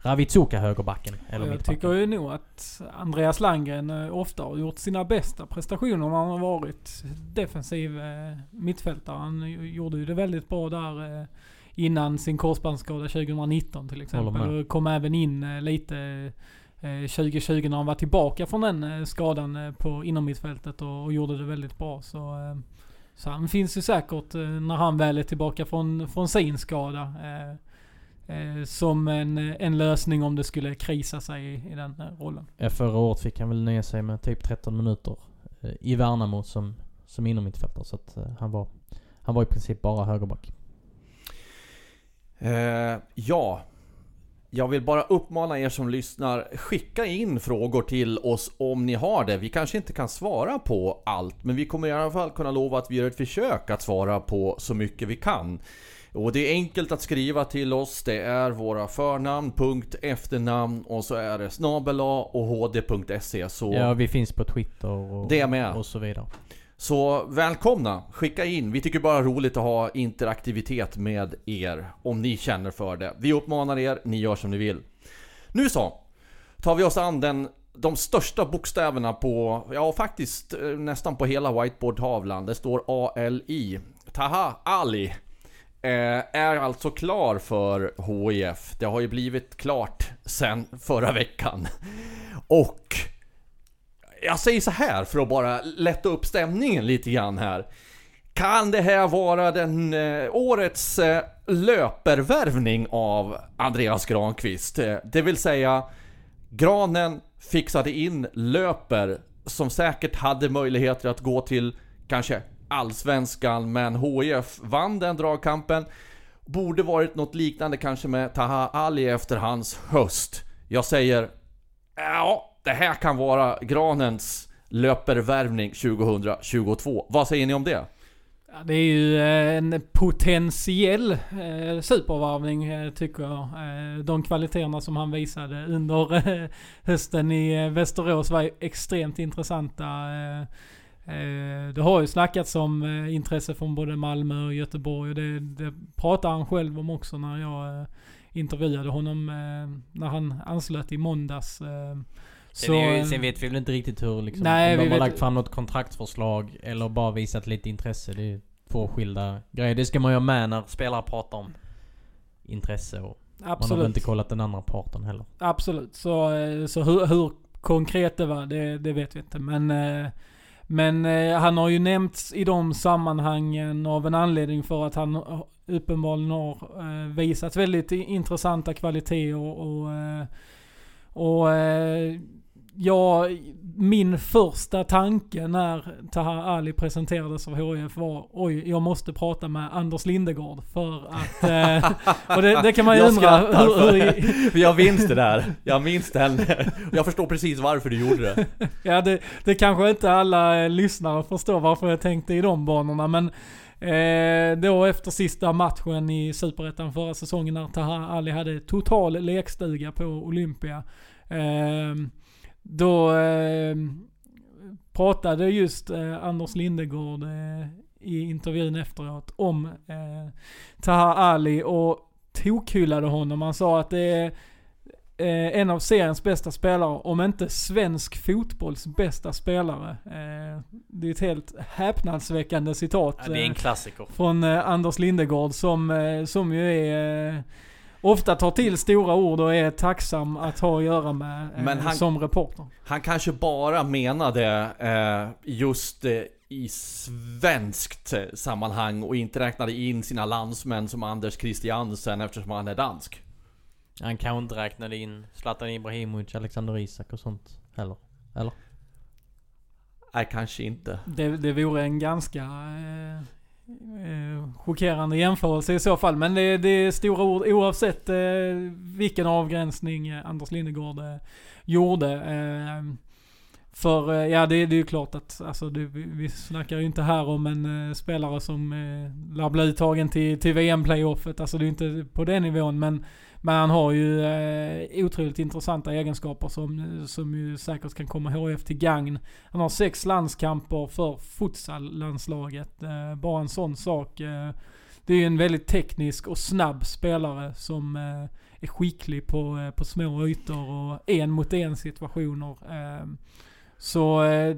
Ravitsuka högerbacken. Eller jag tycker ju nog att Andreas Landgren eh, ofta har gjort sina bästa prestationer när han har varit defensiv eh, mittfältare. Han gjorde ju det väldigt bra där eh, innan sin korsbandsskada 2019 till exempel. Och kom även in lite eh, 2020 när han var tillbaka från den skadan på inom mittfältet och, och gjorde det väldigt bra. Så, så han finns ju säkert när han väl är tillbaka från, från sin skada. Eh, som en, en lösning om det skulle krisa sig i, i den eh, rollen. Ja, förra året fick han väl nöja sig med typ 13 minuter eh, i Värnamo som, som inom mittfältare. Så att eh, han var, han var i princip bara högerback. Eh, ja. Jag vill bara uppmana er som lyssnar, skicka in frågor till oss om ni har det. Vi kanske inte kan svara på allt, men vi kommer i alla fall kunna lova att vi gör ett försök att svara på så mycket vi kan. Och det är enkelt att skriva till oss. Det är våra förnamn, punkt, efternamn och så är det snabel och hd.se. Så Ja, vi finns på Twitter och, Det med. och så vidare. Så välkomna! Skicka in. Vi tycker bara roligt att ha interaktivitet med er. Om ni känner för det. Vi uppmanar er, ni gör som ni vill. Nu så! Tar vi oss an den, de största bokstäverna på, ja faktiskt eh, nästan på hela whiteboardtavlan. Det står ALI. Taha Ali Eh, är alltså klar för HIF. Det har ju blivit klart sen förra veckan. Och jag säger så här för att bara lätta upp stämningen lite grann här. Kan det här vara den eh, årets eh, löpervärvning av Andreas Granqvist? Eh, det vill säga, Granen fixade in löper som säkert hade möjligheter att gå till kanske Allsvenskan, men HIF vann den dragkampen. Borde varit något liknande kanske med Taha Ali efter hans höst. Jag säger Ja, det här kan vara Granens löpervärvning 2022. Vad säger ni om det? Ja, det är ju eh, en potentiell eh, supervarvning eh, tycker jag. Eh, de kvaliteterna som han visade under hösten i Västerås var extremt intressanta. Eh, det har ju snackats om eh, intresse från både Malmö och Göteborg och det, det pratar han själv om också när jag eh, intervjuade honom när han anslöt i måndags. Sen, är ju, sen vet vi väl inte riktigt hur liksom, Nej, om de har lagt fram något kontraktsförslag eller bara visat lite intresse. Det är två skilda grejer. Det ska man ju ha med när spelare pratar om intresse och man har väl absolut. inte kollat den andra parten heller. Absolut. Så, så hur, hur konkret det var, det, det vet vi inte. Men, men eh, han har ju nämnts i de sammanhangen av en anledning för att han eh, uppenbarligen har eh, visat väldigt intressanta kvaliteter och, och, eh, och eh, Ja, min första tanke när Taha Ali presenterades av HIF var oj, jag måste prata med Anders Lindegård för att... Eh, och det, det kan man ju Jag undra hur, hur, för, för jag minns det där. Jag minns den. Jag förstår precis varför du gjorde det. Ja, det, det kanske inte alla eh, lyssnare förstår varför jag tänkte i de banorna, men eh, då efter sista matchen i Superettan förra säsongen när Taha Ali hade total lekstuga på Olympia. Eh, då eh, pratade just eh, Anders Lindegård eh, i intervjun efteråt om eh, Taha Ali och tokhyllade honom. Han sa att det är eh, en av seriens bästa spelare, om inte svensk fotbolls bästa spelare. Eh, det är ett helt häpnadsväckande citat. Ja, det är en eh, klassiker. från eh, Anders Lindegård som, eh, som ju är ofta tar till stora ord och är tacksam att ha att göra med eh, han- som reporter. Han kanske bara menade eh, just eh, i svenskt eh, sammanhang och inte räknade in sina landsmän som Anders Christiansen eftersom han är dansk. Han kanske inte räknade in Zlatan Ibrahimovic, Alexander Isak och sånt heller. Eller? Nej, kanske inte. Det, det vore en ganska eh, eh, chockerande jämförelse i så fall. Men det, det är stora ord oavsett eh, vilken avgränsning eh, Anders Lindegård eh, gjorde. Eh, för eh, ja, det, det är ju klart att alltså, det, vi, snackar ju inte här om en eh, spelare som eh, lär bli uttagen till, till VM-playoffet. Alltså det är ju inte på den nivån. Men, men han har ju eh, otroligt intressanta egenskaper som, som ju säkert kan komma HF till gagn. Han har sex landskamper för futsal-landslaget. Eh, bara en sån sak. Eh, det är ju en väldigt teknisk och snabb spelare som eh, är skicklig på, eh, på små ytor och en mot en situationer. Eh, så eh,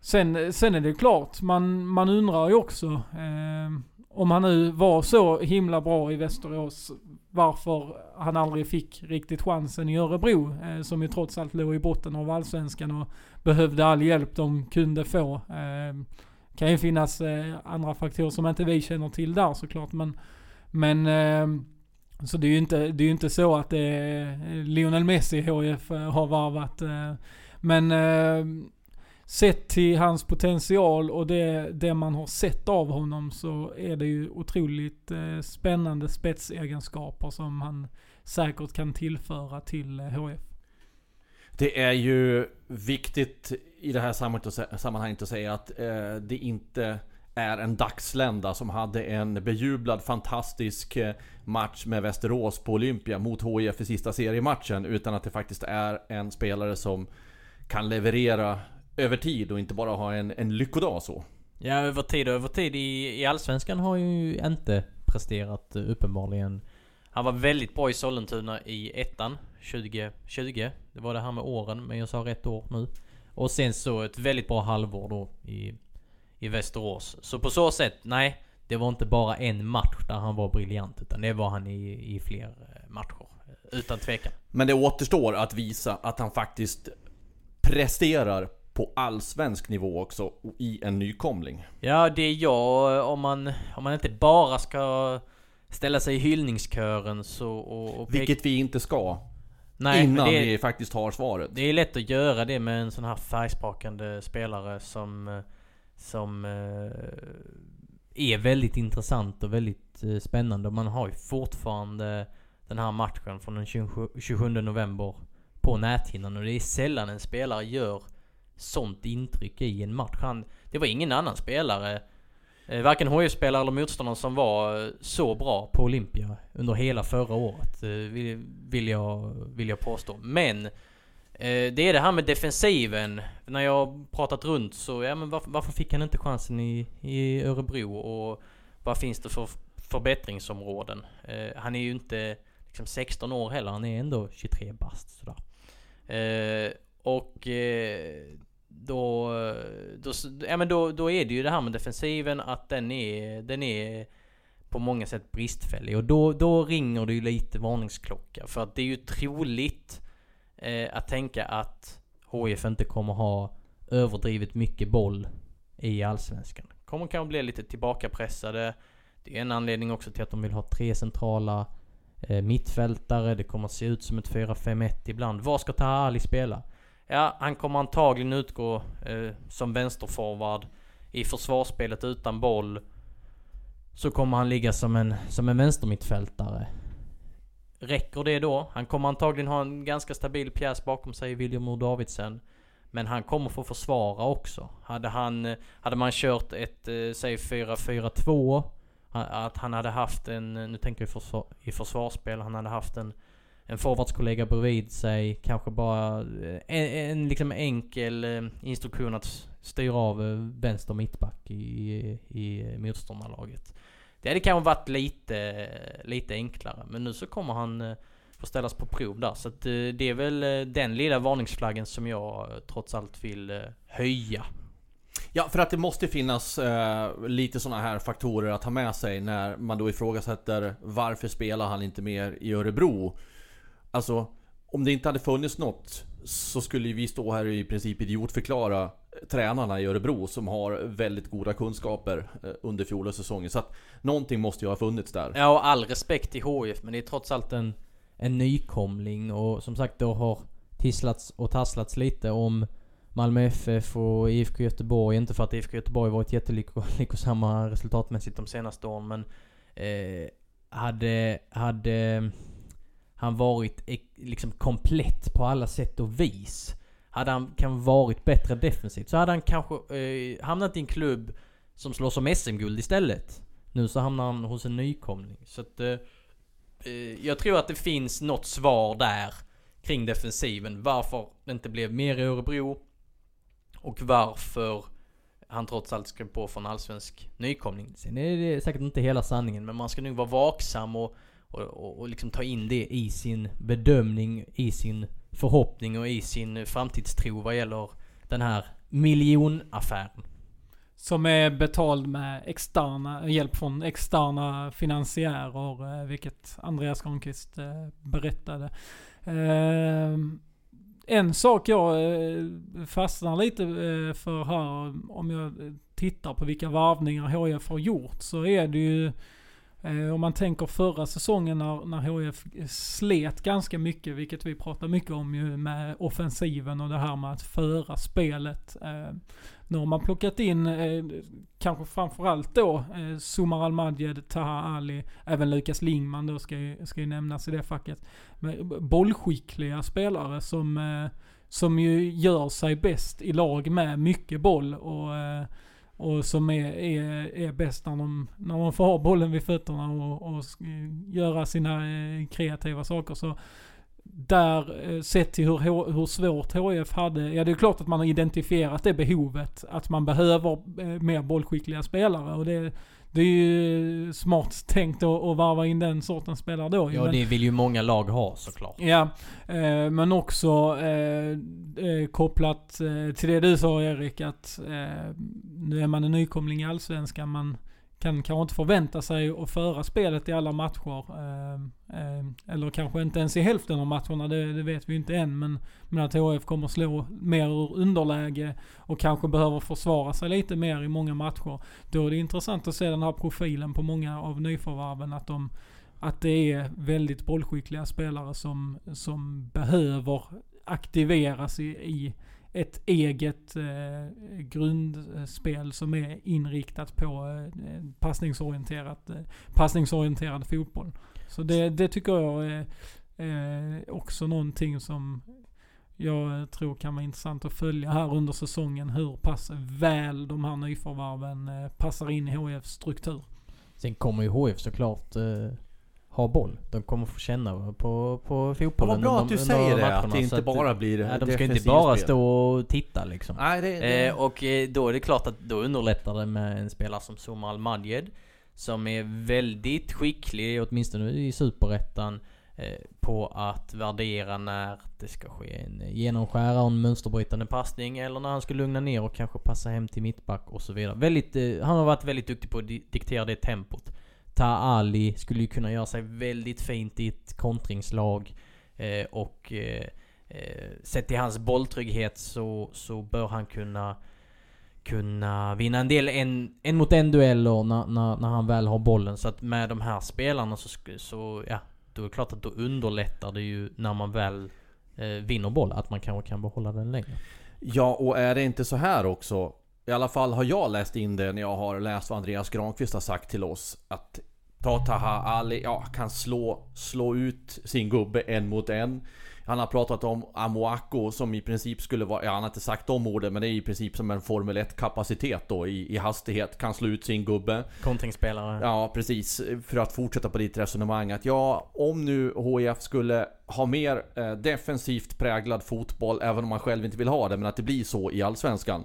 sen, sen är det klart, man, man undrar ju också eh, om han nu var så himla bra i Västerås, varför han aldrig fick riktigt chansen i Örebro, eh, som ju trots allt låg i botten av allsvenskan och behövde all hjälp de kunde få. Eh, kan ju finnas eh, andra faktorer som inte vi känner till där såklart, men, men eh, så det är ju inte, det är inte så att det är Lionel Messi HF eh, har varvat. Eh, men sett till hans potential och det, det man har sett av honom så är det ju otroligt eh, spännande spetsegenskaper som han säkert kan tillföra till eh, HF. Det är ju viktigt i det här sammanhanget att säga att eh, det inte är en dagslända som hade en bejublad fantastisk eh, match med Västerås på Olympia mot HIF i sista seriematchen. Utan att det faktiskt är en spelare som kan leverera över tid och inte bara ha en, en lyckodag så. Ja, över tid och över tid i, i Allsvenskan har ju inte presterat eh, uppenbarligen. Han var väldigt bra i Sollentuna i ettan 2020. Det var det här med åren, men jag sa rätt år nu. Och sen så ett väldigt bra halvår då i, i Västerås. Så på så sätt, nej. Det var inte bara en match där han var briljant, utan det var han i, i fler eh, matcher. eh, Utan tvekan. Men det återstår att visa att han faktiskt presterar på allsvensk nivå också i en nykomling. Ja, det är jag. Om man, om man inte bara ska ställa sig i hyllningskören så... Och, och Vilket vi inte ska. Nej, innan det vi faktiskt har svaret. det är lätt att göra det med en sån här färgsprakande spelare som... Som... eh, Är väldigt intressant och väldigt eh, spännande. Och man har ju fortfarande den här matchen från den 27, 27 november på näthinnan. Och det är sällan en spelare gör sånt intryck i en match. Han, det var ingen annan spelare, eh, varken HIF-spelare eller motståndare som var eh, så bra på Olympia under hela förra året. Eh, vill, vill, jag, vill jag påstå. Men det är det här med defensiven. När jag pratat runt så, ja men varför, varför fick han inte chansen i, i Örebro? Och vad finns det för förbättringsområden? Eh, han är ju inte liksom 16 år heller, han är ändå 23 bast sådär. Eh, och eh, då, då, ja, men då, då är det ju det här med defensiven att den är, den är på många sätt bristfällig. Och då, då ringer det ju lite varningsklocka. För att det är ju troligt eh, att tänka att HIF inte kommer ha överdrivet mycket boll i Allsvenskan. Kommer kanske bli lite tillbakapressade. Det är en anledning också till att de vill ha tre centrala eh, mittfältare. Det kommer se ut som ett 4-5-1 ibland. Var ska Taha Ali spela? Ja, han kommer antagligen utgå eh, som vänsterforward i försvarsspelet utan boll. Så kommer han ligga som en, som en vänstermittfältare. Räcker det då? Han kommer antagligen ha en ganska stabil pjäs bakom sig, William Ur Davidsen. Men han kommer få försvara också. Hade han, eh, hade man kört ett, eh, säg 4-4-2. Att han hade haft en, nu tänker jag i, försvar, i försvarsspel, han hade haft en en forwardskollega bredvid sig. Kanske bara eh, en, en liksom enkel eh, instruktion att styra av eh, vänster mittback i, i motståndarlaget. Det hade kanske varit lite, lite enklare. Men nu så kommer han få ställas på prov där. Så att, det är väl den lilla varningsflaggen som jag trots allt vill höja. Ja, för att det måste finnas eh, lite sådana här faktorer att ha med sig när man då ifrågasätter varför spelar han inte mer i Örebro? Alltså, om det inte hade funnits något så skulle vi stå här och i princip idiotförklara tränarna i Örebro som har väldigt goda kunskaper eh, under fjolårssäsongen. Så att någonting måste ju ha funnits där. Ja, och all respekt till HIF, men det är trots allt en, en nykomling och som sagt då har tisslats och tasslats lite om Malmö FF och IFK Göteborg. Inte för att IFK Göteborg varit jättelyckosamma resultatmässigt de senaste åren men eh, hade, hade han varit liksom komplett på alla sätt och vis. Hade han kan varit bättre defensivt så hade han kanske eh, hamnat i en klubb som slåss om SM-guld istället. Nu så hamnar han hos en nykomling. Så att eh, eh, jag tror att det finns något svar där kring defensiven. Varför det inte blev mer i Örebro och varför han trots allt skrev på för en allsvensk nykomling. Sen är det säkert inte hela sanningen men man ska nog vara vaksam och, och, och, och liksom ta in det i sin bedömning, i sin förhoppning och i sin framtidstro vad gäller den här miljonaffären. Som är betald med externa, hjälp från externa finansiärer, eh, vilket Andreas Granqvist eh, berättade. Eh, en sak jag fastnar lite för här, om jag tittar på vilka varvningar HIF har gjort, så är det ju Eh, om man tänker förra säsongen när, när HIF slet ganska mycket, vilket vi pratar mycket om ju med offensiven och det här med att föra spelet. Eh, nu har man plockat in, eh, kanske framförallt då, eh, Sumar Al-Majed, Taha Ali, även Lukas Lingman då ska ju, ska ju nämnas i det facket. Men bollskickliga spelare som, eh, som ju gör sig bäst i lag med mycket boll och eh, och som är, är, är bäst när de, när de får ha bollen vid fötterna och, och göra sina eh, kreativa saker. Så där, eh, sett till hur, hur svårt HIF hade, ja det är klart att man har identifierat det behovet. Att man behöver eh, mer bollskickliga spelare. Och det, det är ju smart tänkt att, varva in den sortens spelare då. Ja Men- det vill ju många lag ha såklart. Ja, eh, men också eh, eh, kopplat eh, till det du sa Erik att eh, nu är man en nykomling i Allsvenskan. Man kan kanske inte förvänta sig att föra spelet i alla matcher. Eh, eh, eller kanske inte ens i hälften av matcherna, det, det vet vi ju inte än. Men, men att HF kommer slå mer ur underläge och kanske behöver försvara sig lite mer i många matcher. Då är det intressant att se den här profilen på många av nyförvärven. Att de att det är väldigt bollskickliga spelare som, som behöver aktiveras i, i ett eget eh, grundspel som är inriktat på eh, passningsorienterat, eh, passningsorienterad fotboll. Så det, det tycker jag är eh, också någonting som jag tror kan vara intressant att följa här under säsongen. Hur pass väl de här nyförvärven eh, passar in i HFs struktur. Sen kommer ju HF såklart eh, ha boll. De kommer få känna på, på fotbollen. vad bra att du under säger det, att det inte bara blir Nej, de ska inte bara spel. stå och titta liksom. Nej, det, det... Eh, och eh, då är det klart att då underlättar det med en spelare som Somar Al-Madjed. Som är väldigt skicklig, åtminstone i Superettan. Eh, på att värdera när det ska ske en genomskära och en mönsterbrytande passning. Eller när han ska lugna ner och kanske passa hem till mittback och så vidare. Väldigt, eh, han har varit väldigt duktig på att di- diktera det tempot. Ta Ali skulle ju kunna göra sig väldigt fint i ett kontringslag. Eh, och eh, eh, sett till hans bolltrygghet så, så bör han kunna kunna vinna en del en, en mot en dueller när, när, när han väl har bollen. Så att med de här spelarna så, så ja, då är det klart att då underlättar det ju när man väl eh, vinner boll. Att man kanske kan behålla den längre. Ja, och är det inte så här också? I alla fall har jag läst in det när jag har läst vad Andreas Granqvist har sagt till oss. Att Ta Taha Ali, ja, kan slå, slå ut sin gubbe en mot en. Han har pratat om Amoako som i princip skulle vara, ja han har inte sagt de orden men det är i princip som en Formel 1 kapacitet då i, i hastighet. Kan slå ut sin gubbe. Kontringsspelare. Ja precis, för att fortsätta på ditt resonemang att ja, om nu HIF skulle ha mer eh, defensivt präglad fotboll, även om man själv inte vill ha det, men att det blir så i Allsvenskan.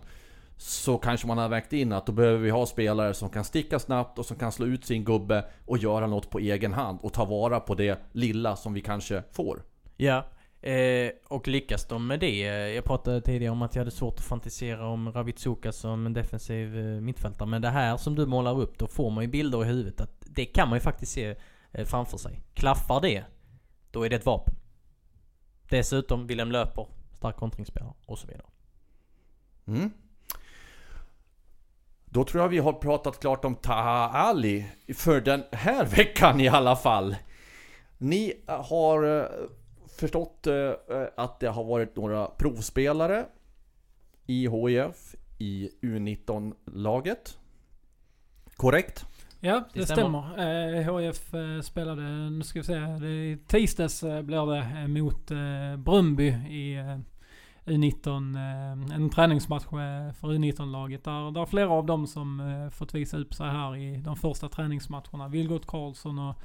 Så kanske man har vägt in att då behöver vi ha spelare som kan sticka snabbt och som kan slå ut sin gubbe och göra något på egen hand och ta vara på det lilla som vi kanske får. Ja, eh, och lyckas de med det? Jag pratade tidigare om att jag hade svårt att fantisera om Ravitsuka som en defensiv eh, mittfältare. Men det här som du målar upp, då får man ju bilder i huvudet att det kan man ju faktiskt se eh, framför sig. Klaffar det, då är det ett vapen. Dessutom, Wilhelm Löper, stark kontringsspelare och så vidare. Mm. Då tror jag vi har pratat klart om Taha Ali för den här veckan i alla fall. Ni har eh, förstått eh, att det har varit några provspelare i HIF i U19-laget. Korrekt? Ja, det, Det stämmer. stämmer. Eh, HF eh, spelade, nu ska vi se, det är tisdags eh, blir det eh, mot eh, Brumby i eh, U19, eh, en träningsmatch för U19-laget. Där, där flera av dem som eh, fått visa upp sig här i de första träningsmatcherna. Vilgot Karlsson och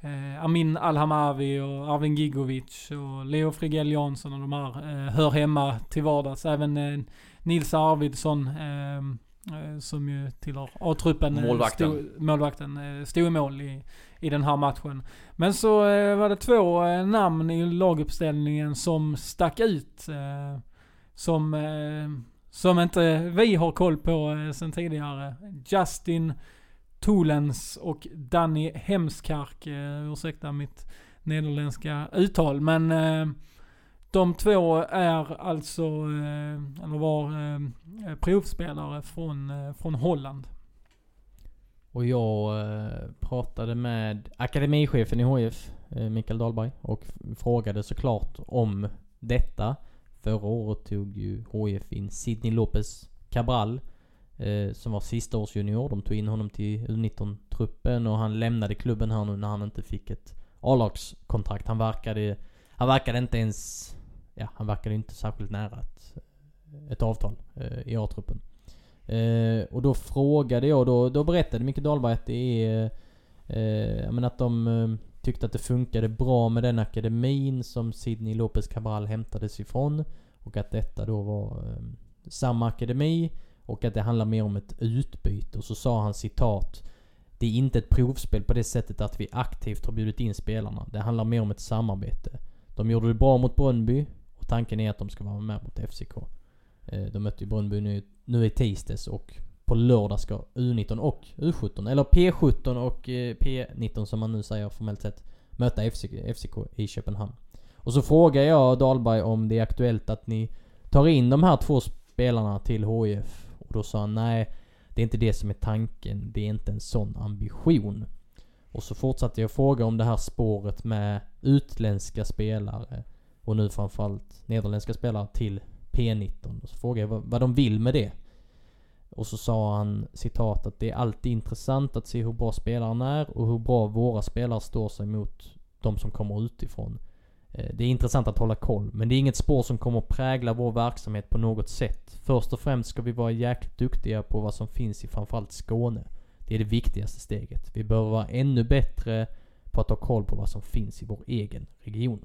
eh, Amin Alhamavi och Arvin Gigovic och Leo Frigell Jansson och de här eh, hör hemma till vardags. Även eh, Nils Arvidsson eh, som ju tillhör A-truppen. eh, Målvakten. Stod, målvakten eh, stod i mål i, i den här matchen. Men så eh, var det två eh, namn i laguppställningen som stack ut. Eh, som, eh, som inte vi har koll på eh, sen tidigare. Justin Tolens och Danny Hemskark. Eh, ursäkta mitt nederländska uttal. Men eh, de två är alltså, eh, eller var eh, provspelare från, eh, från Holland. Och jag pratade med akademichefen i HIF, Mikael Dahlberg, och frågade såklart om detta. Förra året tog ju HIF in Sidney Lopez Cabral, som var sista års junior. De tog in honom till U19-truppen och han lämnade klubben här nu när han inte fick ett A-lagskontrakt. Han verkade, han verkade inte ens, ja han verkade inte särskilt nära ett, ett avtal eh, i A-truppen. Eh, och då frågade jag, då, då berättade Micke Dahlberg att det är... Eh, men att de eh, tyckte att det funkade bra med den akademin som Sidney Lopez Cabral hämtades ifrån. Och att detta då var eh, samma akademi. Och att det handlar mer om ett utbyte. Och så sa han citat. Det är inte ett provspel på det sättet att vi aktivt har bjudit in spelarna. Det handlar mer om ett samarbete. De gjorde det bra mot Brönnby. Tanken är att de ska vara med mot FCK. Eh, de mötte ju Brönnby nu, nu i tisdags och på lördag ska U19 och U17, eller P17 och eh, P19 som man nu säger formellt sett, möta FCK, FCK i Köpenhamn. Och så frågar jag Dahlberg om det är aktuellt att ni tar in de här två spelarna till HIF. Och då sa han nej, det är inte det som är tanken. Det är inte en sån ambition. Och så fortsatte jag fråga om det här spåret med utländska spelare och nu framförallt nederländska spelare till P19. Och så frågade jag vad, vad de vill med det. Och så sa han citat att det är alltid intressant att se hur bra spelaren är och hur bra våra spelare står sig mot de som kommer utifrån. Eh, det är intressant att hålla koll, men det är inget spår som kommer prägla vår verksamhet på något sätt. Först och främst ska vi vara jäkligt duktiga på vad som finns i framförallt Skåne. Det är det viktigaste steget. Vi behöver vara ännu bättre på att ha koll på vad som finns i vår egen region.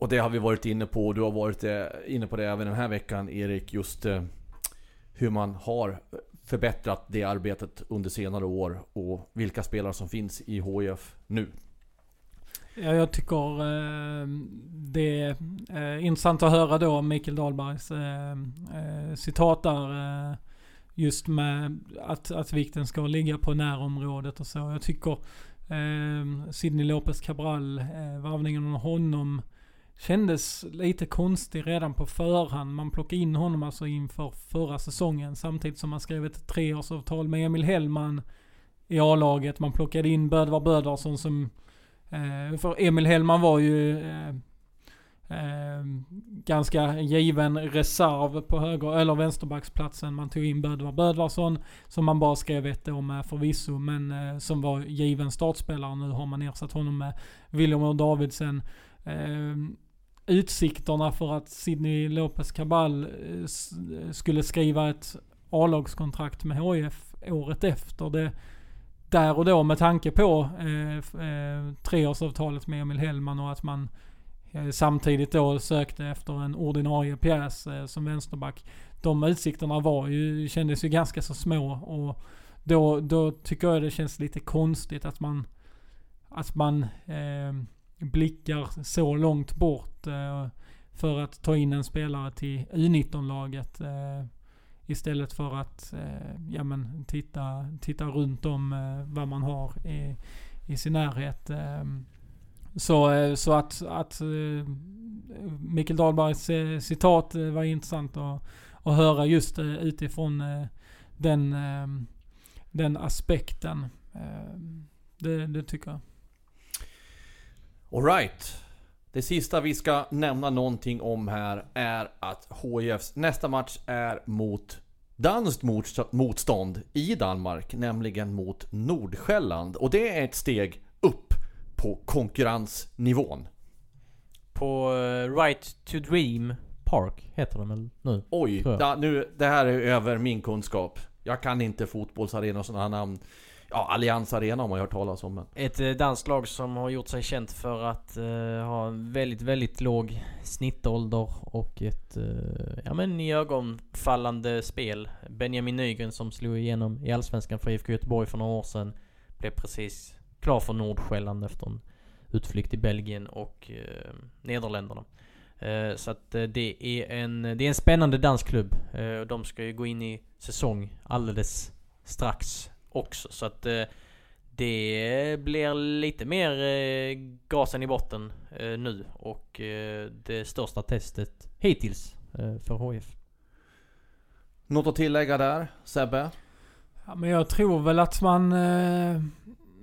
Och det har vi varit inne på och du har varit eh, inne på det även den här veckan Erik. Just eh, hur man har förbättrat det arbetet under senare år och vilka spelare som finns i HIF nu. Ja, jag tycker eh, det är eh, intressant att höra då Mikael Dahlbergs eh, eh, citat där. Eh, just med att, att vikten ska ligga på närområdet och så. Jag tycker eh, Sidney Lopez Cabral, eh, varvningen av honom kändes lite konstig redan på förhand. Man plockade in honom alltså inför förra säsongen samtidigt som man skrev ett treårsavtal med Emil Hellman i A-laget. Man plockade in Bödvar Bödvarsson som Eh, för Emil Hellman var ju eh, eh, ganska given reserv på höger eller vänsterbacksplatsen. Man tog in Bödvar Bödvarsson som man bara skrev ett år med förvisso men eh, som var given startspelare. Nu har man ersatt honom med William och Davidsen. eh, utsikterna för att Sidney Lopez Cabal eh, eh, skulle skriva ett A-lagskontrakt med HIF året efter. Det, där och då med tanke på eh, eh, treårsavtalet med Emil Hellman och att man eh, samtidigt då sökte efter en ordinarie pjäs eh, som vänsterback. De utsikterna var ju, kändes ju ganska så små och då, då tycker jag det känns lite konstigt att man att man eh, blickar så långt bort eh, för att ta in en spelare till U19-laget. Eh, istället för att eh, ja, men, titta, titta runt om eh, vad man har i, i sin närhet. Eh, så, eh, så att, att eh, Mikael Dahlbergs eh, citat eh, var intressant att, att höra just eh, utifrån eh, den, eh, den aspekten. Eh, det, det tycker jag. Alright. Det sista vi ska nämna någonting om här är att HIFs nästa match är mot danskt motst- motstånd i Danmark, nämligen mot Nordsjälland. Och det är ett steg upp på konkurrensnivån. På eh, Right to Dream Park heter den väl nu? Oj, da, nu, det här är över min kunskap. Jag kan inte fotbollsarena och sådana här namn. Ja, Allians Arena har man hört talas om men... Ett eh, danslag danskt lag som har gjort sig känt för att eh, ha en väldigt, väldigt låg snittålder och ett, eh, ja men i ögonfallande spel. Benjamin Nygren som slog igenom i Allsvenskan för IFK Göteborg för några år sedan. Blev precis klar för Nordsjälland efter en utflykt i Belgien och eh, Nederländerna. Eh, så att eh, det är en, det är en spännande dansk klubb. Eh, och de ska ju gå in i säsong alldeles strax också. Så att eh, det blir lite mer eh, gasen i botten eh, nu och det största testet hittills för HIF. Något att tillägga där, Sebbe? Ja, men jag tror väl att man...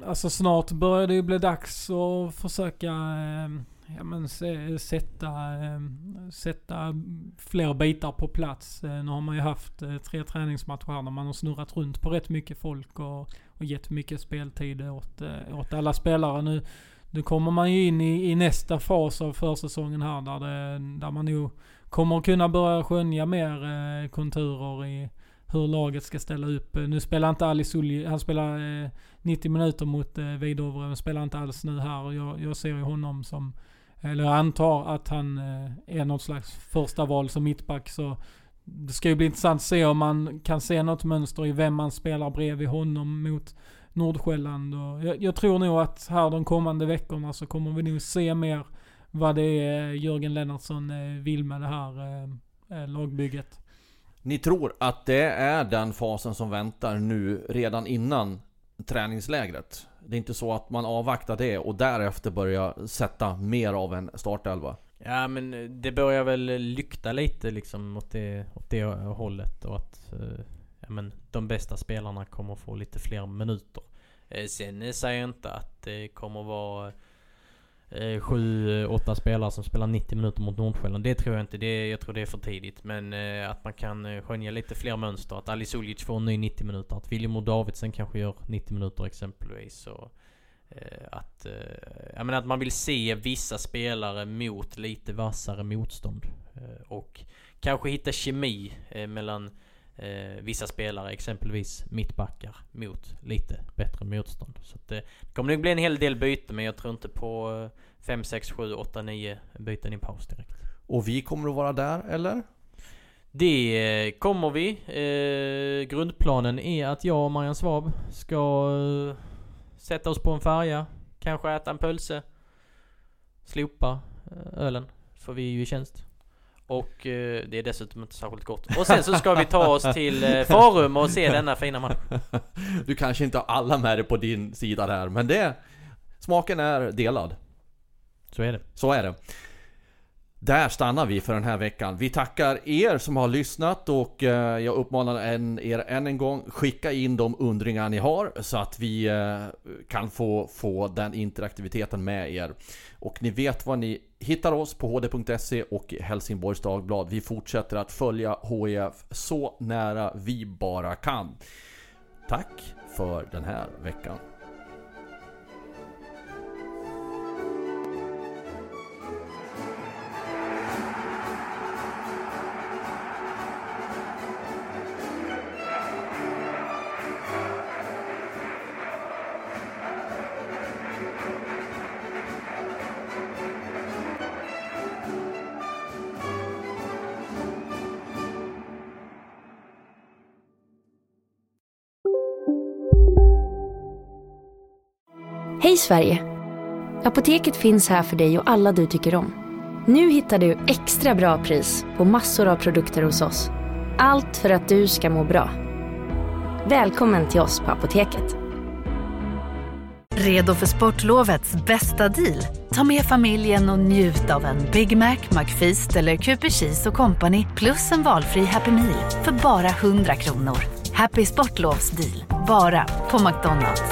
Alltså snart börjar det ju bli dags att försöka ja, men sätta, ehm, sätta fler bitar på plats. Eh, nu har man ju haft eh, tre träningsmatcher här där man har snurrat runt på rätt mycket folk och, och gett mycket speltid åt, eh, åt alla spelare. Nu, nu kommer man ju in i, i nästa fas av försäsongen här där, det, där man nog kommer kunna börja skönja mer konturer i hur laget ska ställa upp. Nu spelar inte Ali Sulji, han spelar 90 minuter mot eh, Vidovre, men spelar inte alls nu här. Och jag, jag ser ju honom som, eller jag antar att han eh, är något slags första val som mittback. Så det ska ju bli intressant att se om man kan se något mönster i vem man spelar bredvid honom mot Nordsjälland. Och jag, jag tror nog att här de kommande veckorna så kommer vi nog se mer vad det är Jörgen Lennartsson eh, vill med det här eh, eh, lagbygget. Ni tror att det är den fasen som väntar nu redan innan träningslägret? Det är inte så att man avvaktar det och därefter börjar sätta mer av en startelva? Ja men eh, det börjar väl lykta lite liksom åt det, åt det hållet och att eh, ja, men de bästa spelarna kommer få lite fler minuter. Eh, Sen säger jag inte att det kommer vara eh, sju, eh, åtta spelare som spelar 90 minuter mot Nordsjälland. Det tror jag inte. Det, jag tror det är för tidigt. Men eh, att man kan eh, skönja lite fler mönster. Att Ali Uljic får en ny 90 minuter. Att William Davidsen kanske gör 90 minuter exempelvis. Och, eh, att, eh, jag menar att man vill se vissa spelare mot lite vassare motstånd. Eh, och kanske hitta kemi eh, mellan eh, vissa spelare, exempelvis mittbackar, mot lite bättre motstånd. Så att, eh, det kommer nog bli en hel del byten men jag tror inte på eh, 5, 6, 7, 8, 9 byten i paus direkt. Och vi kommer att vara där, eller? Det eh, kommer vi. Eh, grundplanen är att jag och Marian Svab ska eh, sätta oss på en färja. Kanske äta en pölse. Slopa eh, ölen. För vi är ju i tjänst. Och eh, det är dessutom inte särskilt gott. Och sen så ska vi ta oss till eh, Farum och se denna fina match. Du kanske inte har alla med dig på din sida där, men det... Smaken är delad. Så är det. Så är det. Där stannar vi för den här veckan. Vi tackar er som har lyssnat och eh, jag uppmanar en, er än en gång skicka in de undringar ni har så att vi eh, kan få, få den interaktiviteten med er. Och ni vet var ni hittar oss på hd.se och Helsingborgs Dagblad. Vi fortsätter att följa HIF så nära vi bara kan. Tack för den här veckan. Sverige! Apoteket finns här för dig och alla du tycker om. Nu hittar du extra bra pris på massor av produkter hos oss. Allt för att du ska må bra. Välkommen till oss på Apoteket. Redo för sportlovets bästa deal? Ta med familjen och njut av en Big Mac, McFeast eller Cooper Cheese och Company plus en valfri Happy Meal för bara 100 kronor. Happy Sportlovs deal, bara på McDonalds.